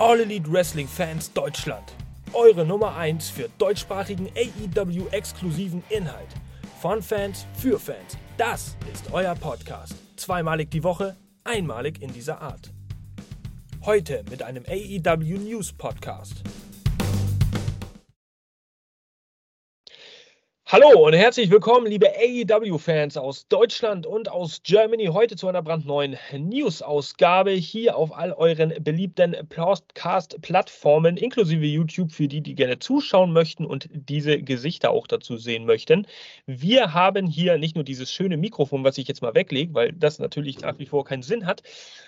All Elite Wrestling Fans Deutschland. Eure Nummer 1 für deutschsprachigen AEW-exklusiven Inhalt. Von Fans für Fans. Das ist euer Podcast. Zweimalig die Woche, einmalig in dieser Art. Heute mit einem AEW News Podcast. Hallo und herzlich willkommen, liebe AEW-Fans aus Deutschland und aus Germany. Heute zu einer brandneuen News-Ausgabe hier auf all euren beliebten Podcast-Plattformen, inklusive YouTube, für die, die gerne zuschauen möchten und diese Gesichter auch dazu sehen möchten. Wir haben hier nicht nur dieses schöne Mikrofon, was ich jetzt mal weglege, weil das natürlich nach wie vor keinen Sinn hat.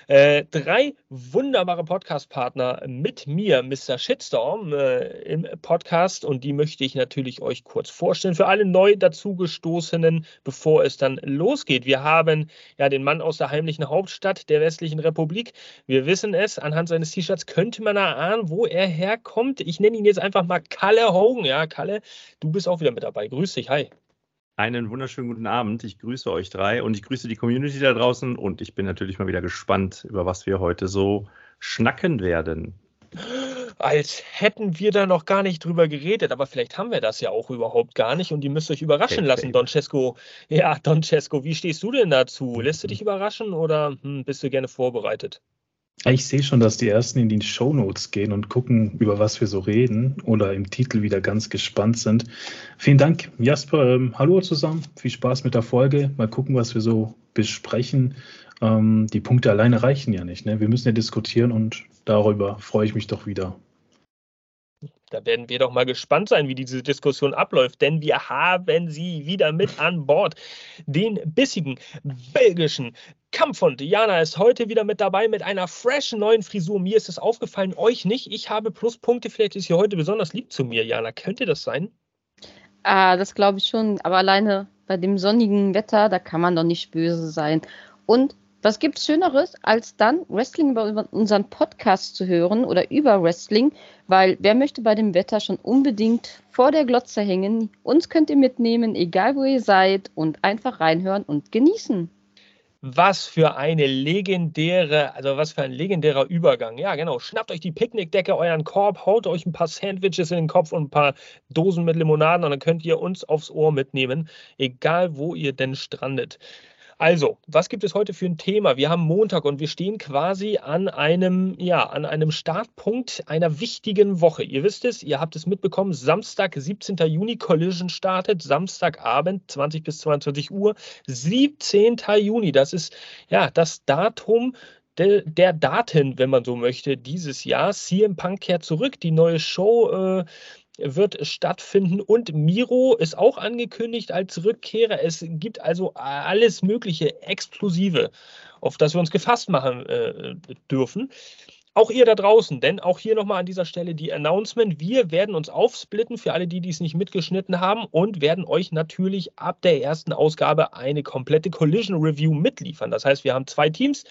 Äh, drei wunderbare Podcast-Partner mit mir, Mr. Shitstorm, äh, im Podcast und die möchte ich natürlich euch kurz vorstellen. Für alle neu dazugestoßenen, bevor es dann losgeht. Wir haben ja den Mann aus der heimlichen Hauptstadt der westlichen Republik. Wir wissen es, anhand seines T-Shirts könnte man erahnen, wo er herkommt. Ich nenne ihn jetzt einfach mal Kalle Hogan. Ja, Kalle, du bist auch wieder mit dabei. Grüß dich, hi. Einen wunderschönen guten Abend. Ich grüße euch drei und ich grüße die Community da draußen und ich bin natürlich mal wieder gespannt, über was wir heute so schnacken werden als hätten wir da noch gar nicht drüber geredet, aber vielleicht haben wir das ja auch überhaupt gar nicht und ihr müsst euch überraschen lassen, Don Cesco. Ja, Don Cesco, wie stehst du denn dazu? Lässt du dich überraschen oder hm, bist du gerne vorbereitet? Ich sehe schon, dass die ersten in die Shownotes gehen und gucken, über was wir so reden oder im Titel wieder ganz gespannt sind. Vielen Dank, Jasper. Ähm, hallo zusammen. Viel Spaß mit der Folge. Mal gucken, was wir so besprechen. Ähm, die Punkte alleine reichen ja nicht. Ne? Wir müssen ja diskutieren und darüber freue ich mich doch wieder. Da werden wir doch mal gespannt sein, wie diese Diskussion abläuft, denn wir haben sie wieder mit an Bord. Den bissigen belgischen Kampfhund. Jana ist heute wieder mit dabei mit einer freshen neuen Frisur. Mir ist es aufgefallen, euch nicht. Ich habe Pluspunkte. Vielleicht ist sie heute besonders lieb zu mir, Jana. Könnte das sein? Ah, das glaube ich schon. Aber alleine bei dem sonnigen Wetter, da kann man doch nicht böse sein. Und was gibt es Schöneres, als dann Wrestling über unseren Podcast zu hören oder über Wrestling? Weil wer möchte bei dem Wetter schon unbedingt vor der Glotze hängen? Uns könnt ihr mitnehmen, egal wo ihr seid, und einfach reinhören und genießen. Was für eine legendäre, also was für ein legendärer Übergang. Ja, genau. Schnappt euch die Picknickdecke, euren Korb, haut euch ein paar Sandwiches in den Kopf und ein paar Dosen mit Limonaden und dann könnt ihr uns aufs Ohr mitnehmen, egal wo ihr denn strandet. Also, was gibt es heute für ein Thema? Wir haben Montag und wir stehen quasi an einem, ja, an einem Startpunkt einer wichtigen Woche. Ihr wisst es, ihr habt es mitbekommen, Samstag, 17. Juni, Collision startet, Samstagabend, 20 bis 22 Uhr, 17. Juni, das ist ja das Datum, der, Daten, wenn man so möchte, dieses Jahr. CM Punk kehrt zurück. Die neue Show äh, wird stattfinden und Miro ist auch angekündigt als Rückkehrer. Es gibt also alles mögliche Explosive, auf das wir uns gefasst machen äh, dürfen. Auch ihr da draußen, denn auch hier nochmal an dieser Stelle die Announcement. Wir werden uns aufsplitten für alle, die dies nicht mitgeschnitten haben und werden euch natürlich ab der ersten Ausgabe eine komplette Collision Review mitliefern. Das heißt, wir haben zwei Teams,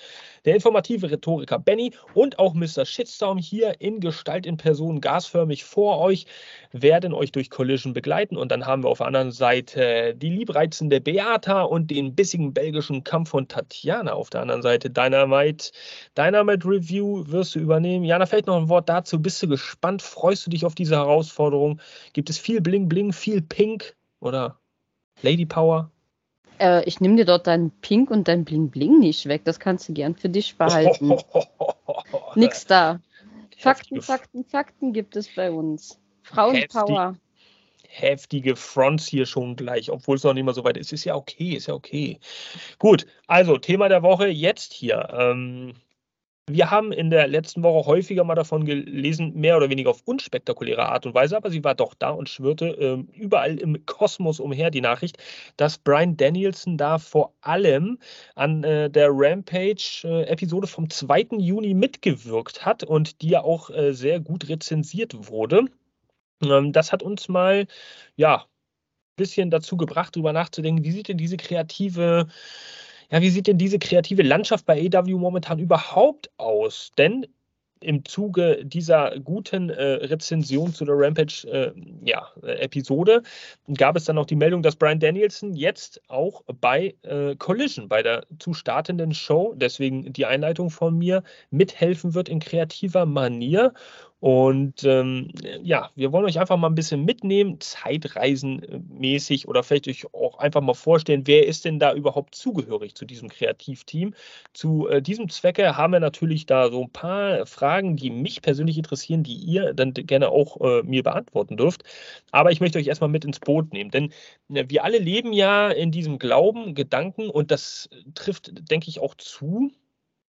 der informative Rhetoriker Benny und auch Mr. Shitstorm hier in Gestalt in Person gasförmig vor euch, werden euch durch Collision begleiten. Und dann haben wir auf der anderen Seite die liebreizende Beata und den bissigen belgischen Kampf von Tatjana auf der anderen Seite. Dynamite, Dynamite Review wirst du übernehmen. Jana, vielleicht noch ein Wort dazu. Bist du gespannt? Freust du dich auf diese Herausforderung? Gibt es viel Bling Bling, viel Pink oder Lady Power? Äh, ich nehme dir dort dein Pink und dein Bling Bling nicht weg. Das kannst du gern für dich behalten. Nix da. Fakten, Fakten, Fakten gibt es bei uns. Frauenpower. Heftige Fronts hier schon gleich, obwohl es noch nicht mal so weit ist. Ist ja okay, ist ja okay. Gut, also Thema der Woche jetzt hier. Ähm, wir haben in der letzten Woche häufiger mal davon gelesen, mehr oder weniger auf unspektakuläre Art und Weise, aber sie war doch da und schwirrte äh, überall im Kosmos umher, die Nachricht, dass Brian Danielson da vor allem an äh, der Rampage-Episode äh, vom 2. Juni mitgewirkt hat und die ja auch äh, sehr gut rezensiert wurde. Ähm, das hat uns mal, ja, ein bisschen dazu gebracht, darüber nachzudenken, wie sieht denn diese kreative ja, wie sieht denn diese kreative Landschaft bei AW momentan überhaupt aus? Denn im Zuge dieser guten äh, Rezension zu der Rampage-Episode äh, ja, gab es dann auch die Meldung, dass Brian Danielson jetzt auch bei äh, Collision, bei der zu startenden Show, deswegen die Einleitung von mir, mithelfen wird in kreativer Manier. Und ähm, ja, wir wollen euch einfach mal ein bisschen mitnehmen, zeitreisenmäßig oder vielleicht euch auch einfach mal vorstellen, wer ist denn da überhaupt zugehörig zu diesem Kreativteam. Zu äh, diesem Zwecke haben wir natürlich da so ein paar Fragen, die mich persönlich interessieren, die ihr dann gerne auch äh, mir beantworten dürft. Aber ich möchte euch erstmal mit ins Boot nehmen, denn äh, wir alle leben ja in diesem Glauben, Gedanken und das trifft, denke ich, auch zu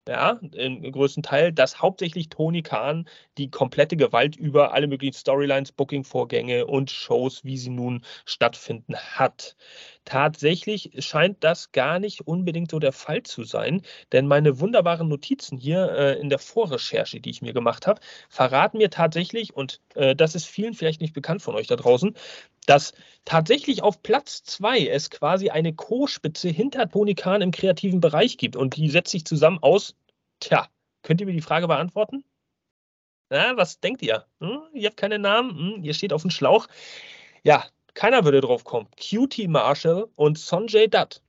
ja, im größten Teil, dass hauptsächlich Tony Khan die komplette Gewalt über alle möglichen Storylines, Booking-Vorgänge und Shows, wie sie nun stattfinden, hat. Tatsächlich scheint das gar nicht unbedingt so der Fall zu sein, denn meine wunderbaren Notizen hier äh, in der Vorrecherche, die ich mir gemacht habe, verraten mir tatsächlich, und äh, das ist vielen vielleicht nicht bekannt von euch da draußen, dass tatsächlich auf Platz zwei es quasi eine Co-Spitze hinter Tony Khan im kreativen Bereich gibt. Und die setzt sich zusammen aus, tja, könnt ihr mir die Frage beantworten? Na, was denkt ihr? Hm? Ihr habt keine Namen, hm? ihr steht auf dem Schlauch. Ja, keiner würde drauf kommen. QT Marshall und Sonjay Dutt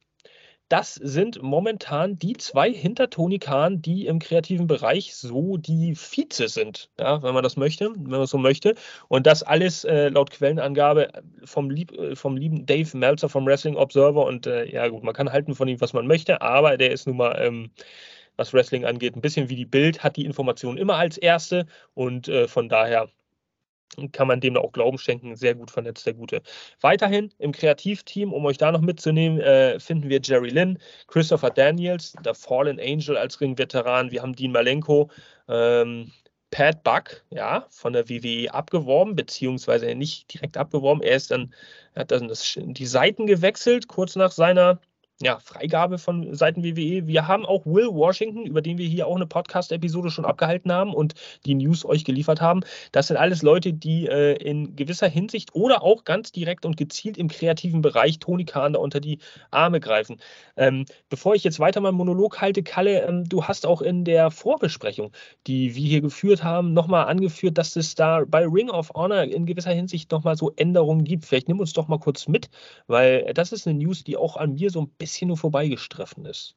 das sind momentan die zwei hinter Tony Khan, die im kreativen Bereich so die Vize sind, ja, wenn man das möchte, wenn man so möchte. Und das alles äh, laut Quellenangabe vom, lieb, äh, vom lieben Dave Meltzer vom Wrestling Observer. Und äh, ja, gut, man kann halten von ihm, was man möchte, aber der ist nun mal. Ähm, was Wrestling angeht, ein bisschen wie die Bild, hat die Information immer als erste und äh, von daher kann man dem auch Glauben schenken. Sehr gut vernetzt, der Gute. Weiterhin im Kreativteam, um euch da noch mitzunehmen, äh, finden wir Jerry Lynn, Christopher Daniels, der Fallen Angel als Ringveteran. Wir haben Dean Malenko, ähm, Pat Buck, ja, von der WWE abgeworben, beziehungsweise nicht direkt abgeworben. Er ist dann, hat dann das, die Seiten gewechselt, kurz nach seiner ja, Freigabe von Seiten WWE. Wir haben auch Will Washington, über den wir hier auch eine Podcast-Episode schon abgehalten haben und die News euch geliefert haben. Das sind alles Leute, die äh, in gewisser Hinsicht oder auch ganz direkt und gezielt im kreativen Bereich Tony Khan da unter die Arme greifen. Ähm, bevor ich jetzt weiter meinen Monolog halte, Kalle, ähm, du hast auch in der Vorbesprechung, die wir hier geführt haben, nochmal angeführt, dass es da bei Ring of Honor in gewisser Hinsicht nochmal so Änderungen gibt. Vielleicht nimm uns doch mal kurz mit, weil das ist eine News, die auch an mir so ein bisschen bisschen nur vorbeigestreffen ist.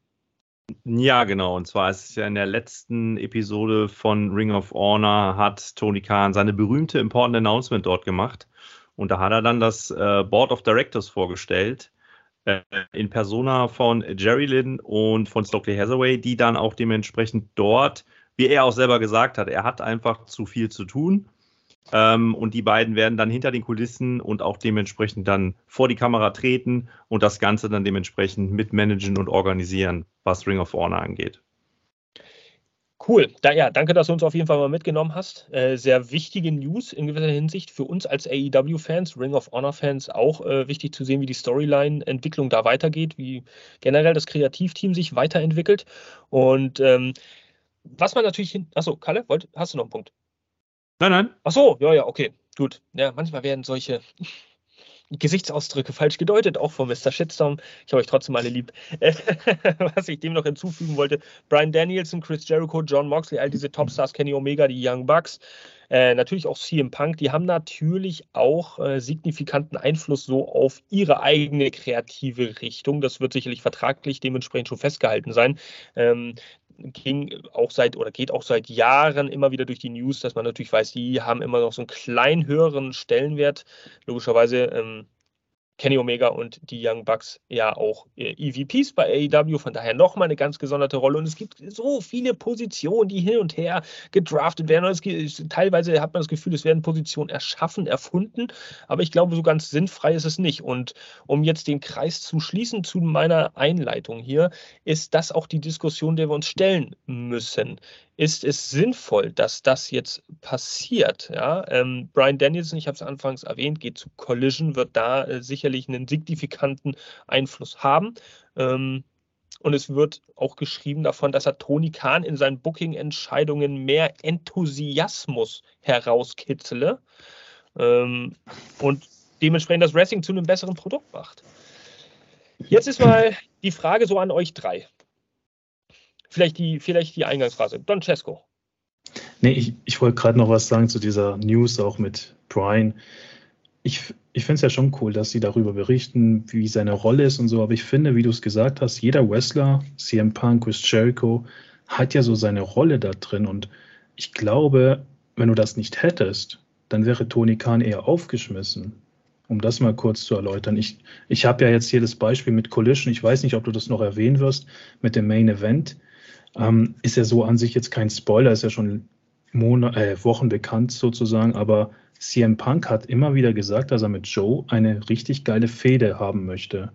Ja, genau. Und zwar ist es ja in der letzten Episode von Ring of Honor hat Tony Khan seine berühmte Important Announcement dort gemacht. Und da hat er dann das äh, Board of Directors vorgestellt, äh, in Persona von Jerry Lynn und von Stokely Hathaway, die dann auch dementsprechend dort, wie er auch selber gesagt hat, er hat einfach zu viel zu tun ähm, und die beiden werden dann hinter den Kulissen und auch dementsprechend dann vor die Kamera treten und das Ganze dann dementsprechend mitmanagen und organisieren, was Ring of Honor angeht. Cool. Da, ja, danke, dass du uns auf jeden Fall mal mitgenommen hast. Äh, sehr wichtige News in gewisser Hinsicht für uns als AEW-Fans, Ring of Honor-Fans auch äh, wichtig zu sehen, wie die Storyline-Entwicklung da weitergeht, wie generell das Kreativteam sich weiterentwickelt. Und ähm, was man natürlich hin. Achso, Kalle, wollt, hast du noch einen Punkt? Nein, nein. Ach so, ja, ja, okay, gut. Ja, manchmal werden solche Gesichtsausdrücke falsch gedeutet, auch von Mr. Shitstorm. Ich habe euch trotzdem alle lieb. Was ich dem noch hinzufügen wollte: Brian Danielson, Chris Jericho, John Moxley, all diese Topstars, Kenny Omega, die Young Bucks, äh, natürlich auch CM Punk, die haben natürlich auch äh, signifikanten Einfluss so auf ihre eigene kreative Richtung. Das wird sicherlich vertraglich dementsprechend schon festgehalten sein. Ähm, ging auch seit oder geht auch seit Jahren immer wieder durch die News, dass man natürlich weiß, die haben immer noch so einen kleinen höheren Stellenwert. Logischerweise ähm, Kenny Omega und die Young Bucks ja auch äh, EVPs bei AEW, von daher nochmal eine ganz gesonderte Rolle. Und es gibt so viele Positionen, die hin und her gedraftet werden. Es, teilweise hat man das Gefühl, es werden Positionen erschaffen, erfunden, aber ich glaube, so ganz sinnfrei ist es nicht. Und um jetzt den Kreis zu schließen zu meiner Einleitung hier, ist das auch die Diskussion, der wir uns stellen müssen ist es sinnvoll, dass das jetzt passiert? Ja? Ähm, Brian Danielson, ich habe es anfangs erwähnt, geht zu Collision, wird da äh, sicherlich einen signifikanten Einfluss haben. Ähm, und es wird auch geschrieben davon, dass er Tony Khan in seinen Booking-Entscheidungen mehr Enthusiasmus herauskitzele ähm, und dementsprechend das Wrestling zu einem besseren Produkt macht. Jetzt ist mal die Frage so an euch drei. Vielleicht die, vielleicht die Eingangsphase. Don Cesco. Nee, ich, ich wollte gerade noch was sagen zu dieser News auch mit Brian. Ich, ich finde es ja schon cool, dass sie darüber berichten, wie seine Rolle ist und so, aber ich finde, wie du es gesagt hast, jeder Wrestler, CM Punk, Chris Jericho, hat ja so seine Rolle da drin und ich glaube, wenn du das nicht hättest, dann wäre Tony Khan eher aufgeschmissen. Um das mal kurz zu erläutern. Ich, ich habe ja jetzt hier das Beispiel mit Collision. Ich weiß nicht, ob du das noch erwähnen wirst mit dem Main Event. Ähm, ist ja so an sich jetzt kein Spoiler, ist ja schon Monat, äh, Wochen bekannt sozusagen, aber CM Punk hat immer wieder gesagt, dass er mit Joe eine richtig geile Fehde haben möchte.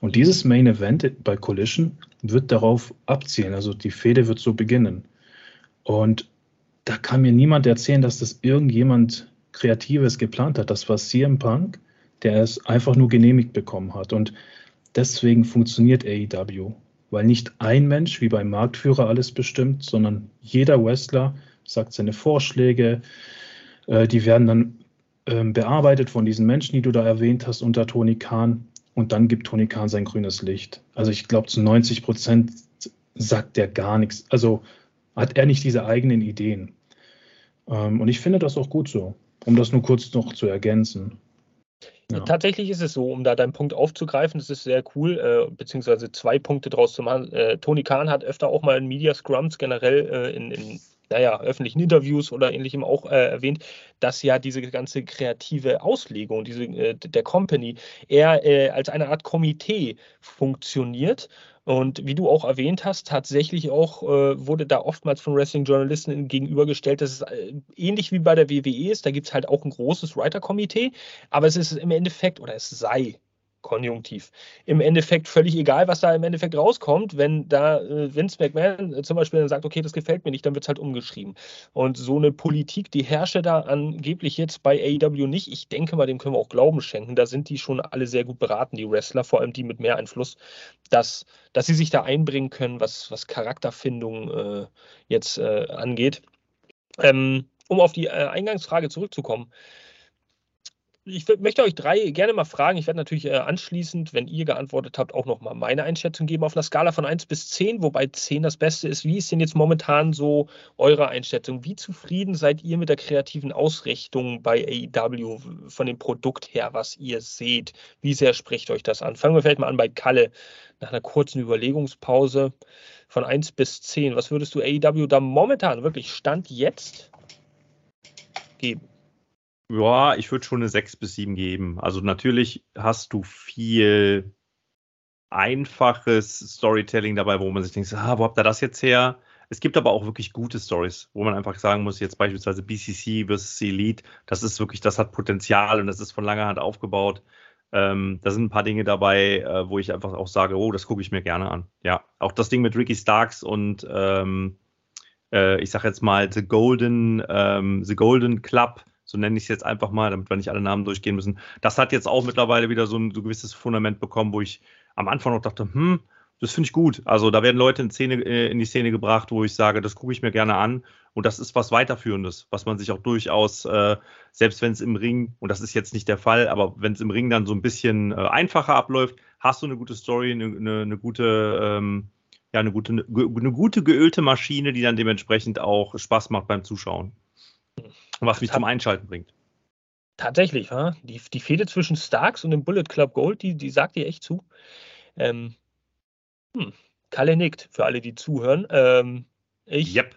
Und dieses Main Event bei Collision wird darauf abzielen. Also die Fehde wird so beginnen. Und da kann mir niemand erzählen, dass das irgendjemand Kreatives geplant hat. Das war CM Punk, der es einfach nur genehmigt bekommen hat. Und deswegen funktioniert AEW. Weil nicht ein Mensch wie beim Marktführer alles bestimmt, sondern jeder Wrestler sagt seine Vorschläge. Äh, die werden dann ähm, bearbeitet von diesen Menschen, die du da erwähnt hast, unter Tony Khan. Und dann gibt Tony Khan sein grünes Licht. Also ich glaube, zu 90 Prozent sagt er gar nichts. Also hat er nicht diese eigenen Ideen. Ähm, und ich finde das auch gut so, um das nur kurz noch zu ergänzen. Ja. Tatsächlich ist es so, um da deinen Punkt aufzugreifen, das ist sehr cool, äh, beziehungsweise zwei Punkte draus zu machen. Äh, Tony Khan hat öfter auch mal in Media Scrums generell äh, in, in naja, öffentlichen Interviews oder ähnlichem auch äh, erwähnt, dass ja diese ganze kreative Auslegung diese, äh, der Company eher äh, als eine Art Komitee funktioniert. Und wie du auch erwähnt hast, tatsächlich auch äh, wurde da oftmals von Wrestling-Journalisten gegenübergestellt, dass es äh, ähnlich wie bei der WWE ist. Da gibt es halt auch ein großes Writer-Komitee, aber es ist im Endeffekt, oder es sei Konjunktiv. Im Endeffekt völlig egal, was da im Endeffekt rauskommt. Wenn da äh, Vince McMahon äh, zum Beispiel dann sagt, okay, das gefällt mir nicht, dann wird es halt umgeschrieben. Und so eine Politik, die herrsche da angeblich jetzt bei AEW nicht. Ich denke mal, dem können wir auch Glauben schenken. Da sind die schon alle sehr gut beraten, die Wrestler, vor allem die mit mehr Einfluss, dass, dass sie sich da einbringen können, was, was Charakterfindung äh, jetzt äh, angeht. Ähm, um auf die Eingangsfrage zurückzukommen ich möchte euch drei gerne mal fragen. Ich werde natürlich äh, anschließend, wenn ihr geantwortet habt, auch nochmal meine Einschätzung geben auf einer Skala von 1 bis 10, wobei 10 das Beste ist. Wie ist denn jetzt momentan so eure Einschätzung? Wie zufrieden seid ihr mit der kreativen Ausrichtung bei AEW von dem Produkt her, was ihr seht? Wie sehr spricht euch das an? Fangen wir vielleicht mal an bei Kalle nach einer kurzen Überlegungspause von 1 bis 10. Was würdest du AEW da momentan wirklich Stand jetzt geben? Ja, ich würde schon eine 6 bis 7 geben. Also natürlich hast du viel einfaches Storytelling dabei, wo man sich denkt, ah, wo habt ihr das jetzt her? Es gibt aber auch wirklich gute Stories, wo man einfach sagen muss, jetzt beispielsweise BCC versus Elite, das ist wirklich, das hat Potenzial und das ist von langer Hand aufgebaut. Ähm, da sind ein paar Dinge dabei, äh, wo ich einfach auch sage, oh, das gucke ich mir gerne an. Ja, auch das Ding mit Ricky Starks und ähm, äh, ich sage jetzt mal The Golden, ähm, The Golden Club, so nenne ich es jetzt einfach mal, damit wir nicht alle Namen durchgehen müssen. Das hat jetzt auch mittlerweile wieder so ein so gewisses Fundament bekommen, wo ich am Anfang noch dachte, hm, das finde ich gut. Also da werden Leute in, Szene, äh, in die Szene gebracht, wo ich sage, das gucke ich mir gerne an. Und das ist was Weiterführendes, was man sich auch durchaus, äh, selbst wenn es im Ring, und das ist jetzt nicht der Fall, aber wenn es im Ring dann so ein bisschen äh, einfacher abläuft, hast du eine gute Story, eine, eine, eine gute, ähm, ja, eine gute, eine, eine gute geölte Maschine, die dann dementsprechend auch Spaß macht beim Zuschauen. Was mich zum Einschalten bringt. Tatsächlich, ja? die, die Fehde zwischen Starks und dem Bullet Club Gold, die, die sagt dir echt zu. Ähm, hm, Kalle nickt, für alle, die zuhören. Ähm, ich yep.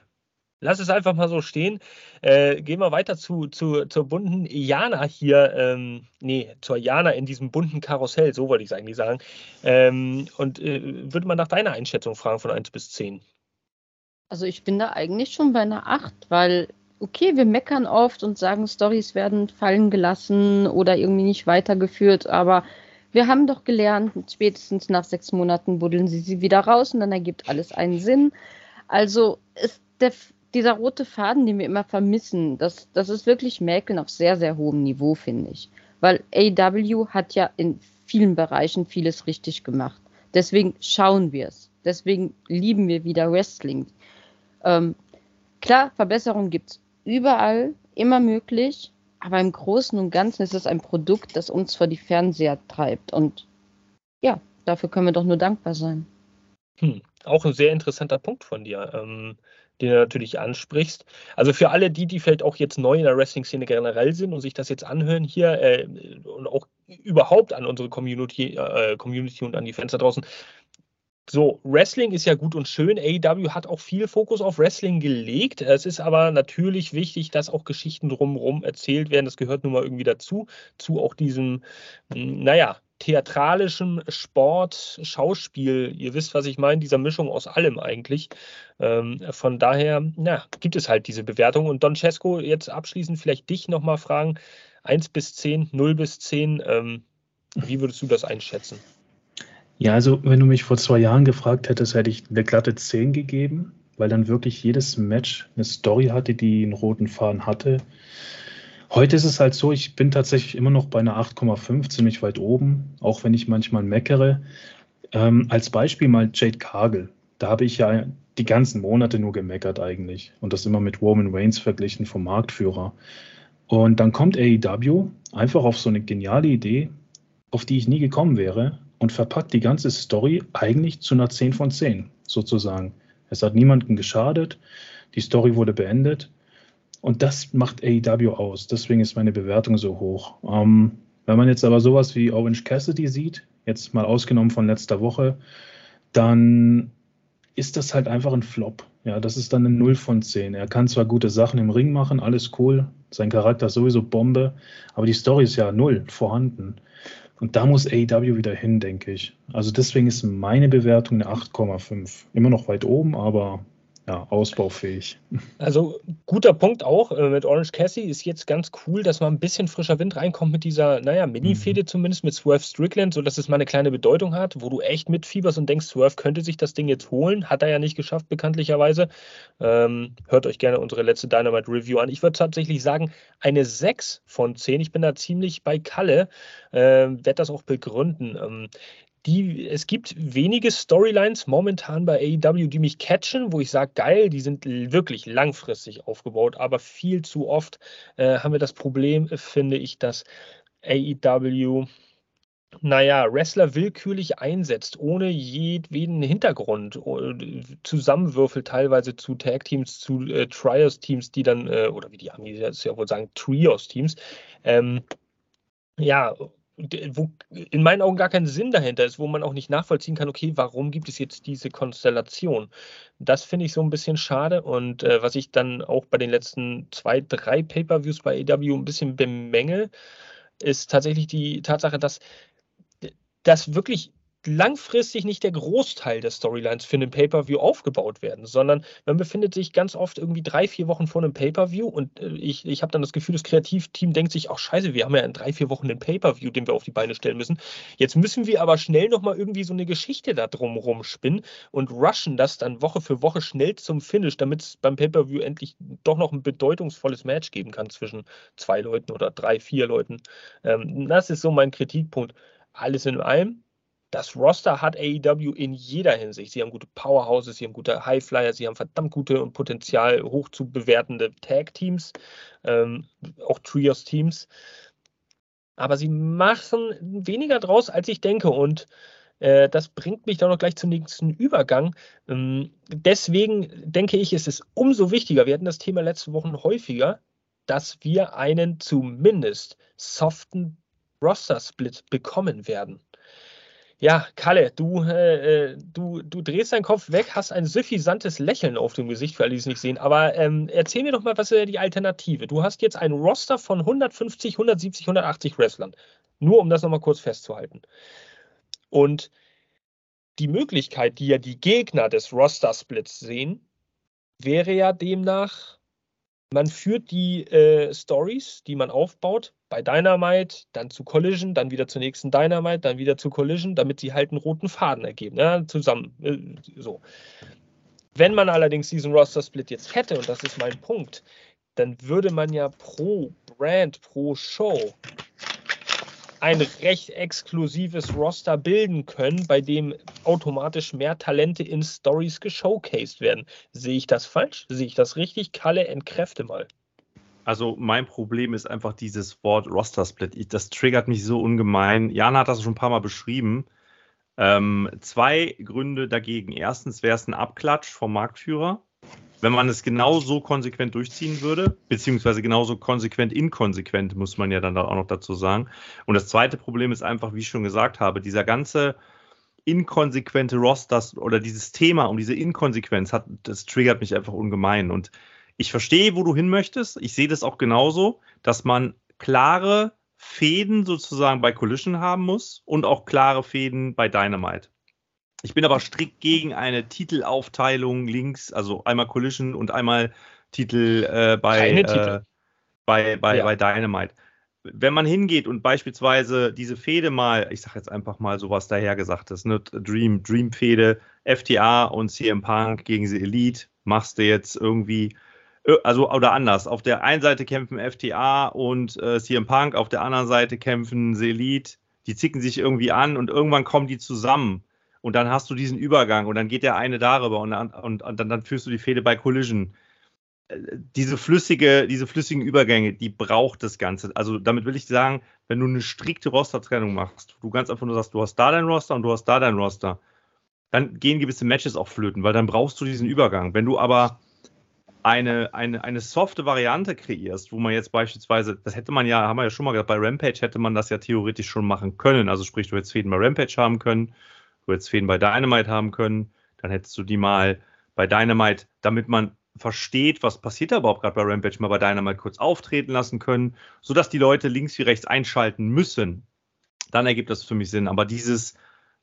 lass es einfach mal so stehen. Äh, gehen wir weiter zu, zu, zur bunten Jana hier. Ähm, nee, zur Jana in diesem bunten Karussell, so wollte ich es eigentlich sagen. Ähm, und äh, würde man nach deiner Einschätzung fragen von 1 bis 10? Also ich bin da eigentlich schon bei einer 8, weil okay, wir meckern oft und sagen, Stories werden fallen gelassen oder irgendwie nicht weitergeführt, aber wir haben doch gelernt, spätestens nach sechs Monaten buddeln sie sie wieder raus und dann ergibt alles einen Sinn. Also ist der, dieser rote Faden, den wir immer vermissen, das, das ist wirklich Mäkeln auf sehr, sehr hohem Niveau, finde ich. Weil AW hat ja in vielen Bereichen vieles richtig gemacht. Deswegen schauen wir es. Deswegen lieben wir wieder Wrestling. Ähm, klar, Verbesserungen gibt es überall immer möglich, aber im Großen und Ganzen ist es ein Produkt, das uns vor die Fernseher treibt. Und ja, dafür können wir doch nur dankbar sein. Hm, auch ein sehr interessanter Punkt von dir. Ähm, den du natürlich ansprichst. Also für alle die, die vielleicht auch jetzt neu in der Wrestling-Szene generell sind und sich das jetzt anhören hier äh, und auch überhaupt an unsere Community, äh, Community und an die Fans da draußen. So, Wrestling ist ja gut und schön. AEW hat auch viel Fokus auf Wrestling gelegt. Es ist aber natürlich wichtig, dass auch Geschichten drumherum erzählt werden. Das gehört nun mal irgendwie dazu, zu auch diesem, hm, naja, theatralischem Sport, Schauspiel. Ihr wisst, was ich meine, dieser Mischung aus allem eigentlich. Ähm, von daher, na, gibt es halt diese Bewertung. Und Don Cesco, jetzt abschließend vielleicht dich nochmal fragen: 1 bis 10, 0 bis 10, ähm, wie würdest du das einschätzen? Ja, also wenn du mich vor zwei Jahren gefragt hättest, hätte ich eine glatte 10 gegeben, weil dann wirklich jedes Match eine Story hatte, die einen roten Faden hatte. Heute ist es halt so, ich bin tatsächlich immer noch bei einer 8,5, ziemlich weit oben, auch wenn ich manchmal meckere. Ähm, als Beispiel mal Jade Cargill. Da habe ich ja die ganzen Monate nur gemeckert eigentlich und das immer mit Roman Reigns verglichen vom Marktführer. Und dann kommt AEW einfach auf so eine geniale Idee, auf die ich nie gekommen wäre und verpackt die ganze Story eigentlich zu einer 10 von 10 sozusagen. Es hat niemandem geschadet, die Story wurde beendet und das macht AEW aus. Deswegen ist meine Bewertung so hoch. Ähm, wenn man jetzt aber sowas wie Orange Cassidy sieht, jetzt mal ausgenommen von letzter Woche, dann ist das halt einfach ein Flop. Ja, das ist dann eine 0 von 10. Er kann zwar gute Sachen im Ring machen, alles cool, sein Charakter ist sowieso Bombe, aber die Story ist ja null vorhanden. Und da muss AEW wieder hin, denke ich. Also deswegen ist meine Bewertung eine 8,5. Immer noch weit oben, aber ja, ausbaufähig. Also guter Punkt auch äh, mit Orange Cassie ist jetzt ganz cool, dass mal ein bisschen frischer Wind reinkommt mit dieser, naja, Mini-Fehde mhm. zumindest mit Swerve Strickland, sodass es mal eine kleine Bedeutung hat, wo du echt mitfieberst und denkst, Swerve könnte sich das Ding jetzt holen. Hat er ja nicht geschafft, bekanntlicherweise. Ähm, hört euch gerne unsere letzte Dynamite Review an. Ich würde tatsächlich sagen, eine 6 von 10. Ich bin da ziemlich bei Kalle, äh, werde das auch begründen. Ähm, die, es gibt wenige Storylines momentan bei AEW, die mich catchen, wo ich sage, geil, die sind wirklich langfristig aufgebaut, aber viel zu oft äh, haben wir das Problem, finde ich, dass AEW naja, Wrestler willkürlich einsetzt, ohne jedweden Hintergrund, zusammenwürfelt teilweise zu Tag-Teams, zu äh, Trios-Teams, die dann, äh, oder wie die Amis jetzt ja wohl sagen, Trios-Teams, ähm, ja, wo in meinen Augen gar kein Sinn dahinter ist, wo man auch nicht nachvollziehen kann, okay, warum gibt es jetzt diese Konstellation? Das finde ich so ein bisschen schade und äh, was ich dann auch bei den letzten zwei, drei Pay-per-Views bei AW ein bisschen bemängel, ist tatsächlich die Tatsache, dass das wirklich langfristig nicht der Großteil der Storylines für einen Pay-Per-View aufgebaut werden, sondern man befindet sich ganz oft irgendwie drei, vier Wochen vor einem Pay-Per-View und äh, ich, ich habe dann das Gefühl, das Kreativteam denkt sich, ach scheiße, wir haben ja in drei, vier Wochen einen Pay-Per-View, den wir auf die Beine stellen müssen. Jetzt müssen wir aber schnell nochmal irgendwie so eine Geschichte da drumherum spinnen und rushen das dann Woche für Woche schnell zum Finish, damit es beim Pay-Per-View endlich doch noch ein bedeutungsvolles Match geben kann zwischen zwei Leuten oder drei, vier Leuten. Ähm, das ist so mein Kritikpunkt. Alles in allem das Roster hat AEW in jeder Hinsicht. Sie haben gute Powerhouses, sie haben gute Highflyer, sie haben verdammt gute und potenziell hoch zu bewertende Tag-Teams, ähm, auch Trios-Teams. Aber sie machen weniger draus, als ich denke. Und äh, das bringt mich dann noch gleich zum nächsten Übergang. Ähm, deswegen denke ich, ist es umso wichtiger, wir hatten das Thema letzte Wochen häufiger, dass wir einen zumindest soften Roster-Split bekommen werden. Ja, Kalle, du, äh, äh, du, du drehst deinen Kopf weg, hast ein suffisantes Lächeln auf dem Gesicht, für alle, die es nicht sehen. Aber ähm, erzähl mir doch mal, was ist die Alternative? Du hast jetzt ein Roster von 150, 170, 180 Wrestlern. Nur um das nochmal kurz festzuhalten. Und die Möglichkeit, die ja die Gegner des Roster-Splits sehen, wäre ja demnach man führt die äh, Stories, die man aufbaut, bei Dynamite, dann zu Collision, dann wieder zur nächsten Dynamite, dann wieder zu Collision, damit sie halt einen roten Faden ergeben. Ja, zusammen. Äh, so. Wenn man allerdings diesen Roster-Split jetzt hätte, und das ist mein Punkt, dann würde man ja pro Brand, pro Show ein recht exklusives Roster bilden können, bei dem automatisch mehr Talente in Stories geshowcased werden. Sehe ich das falsch? Sehe ich das richtig? Kalle, entkräfte mal. Also mein Problem ist einfach dieses Wort Roster-Split. Das triggert mich so ungemein. Jana hat das schon ein paar Mal beschrieben. Ähm, zwei Gründe dagegen. Erstens wäre es ein Abklatsch vom Marktführer. Wenn man es genauso konsequent durchziehen würde, beziehungsweise genauso konsequent inkonsequent, muss man ja dann auch noch dazu sagen. Und das zweite Problem ist einfach, wie ich schon gesagt habe, dieser ganze inkonsequente Roster oder dieses Thema um diese Inkonsequenz hat, das triggert mich einfach ungemein. Und ich verstehe, wo du hin möchtest. Ich sehe das auch genauso, dass man klare Fäden sozusagen bei Collision haben muss und auch klare Fäden bei Dynamite. Ich bin aber strikt gegen eine Titelaufteilung links, also einmal Collision und einmal Titel äh, bei, äh, Titel. bei, bei, ja. bei Dynamite. Wenn man hingeht und beispielsweise diese Fehde mal, ich sage jetzt einfach mal sowas dahergesagtes, ne, Dream, Dream-Fehde, FTA und CM Punk gegen die Elite, machst du jetzt irgendwie, äh, also oder anders. Auf der einen Seite kämpfen FTA und äh, CM Punk, auf der anderen Seite kämpfen The Elite. Die zicken sich irgendwie an und irgendwann kommen die zusammen und dann hast du diesen Übergang und dann geht der eine darüber und, und, und dann, dann führst du die Fehde bei Collision. Äh, diese flüssige, diese flüssigen Übergänge, die braucht das Ganze. Also damit will ich sagen, wenn du eine strikte Rostertrennung machst, du ganz einfach nur sagst, du hast da dein Roster und du hast da dein Roster, dann gehen gewisse Matches auch flöten, weil dann brauchst du diesen Übergang. Wenn du aber eine, eine, eine softe Variante kreierst, wo man jetzt beispielsweise, das hätte man ja, haben wir ja schon mal gesagt, bei Rampage hätte man das ja theoretisch schon machen können. Also sprich, du hättest Fäden bei Rampage haben können du hättest Fäden bei Dynamite haben können, dann hättest du die mal bei Dynamite, damit man versteht, was passiert da überhaupt gerade bei Rampage, mal bei Dynamite kurz auftreten lassen können, sodass die Leute links wie rechts einschalten müssen. Dann ergibt das für mich Sinn. Aber dieses,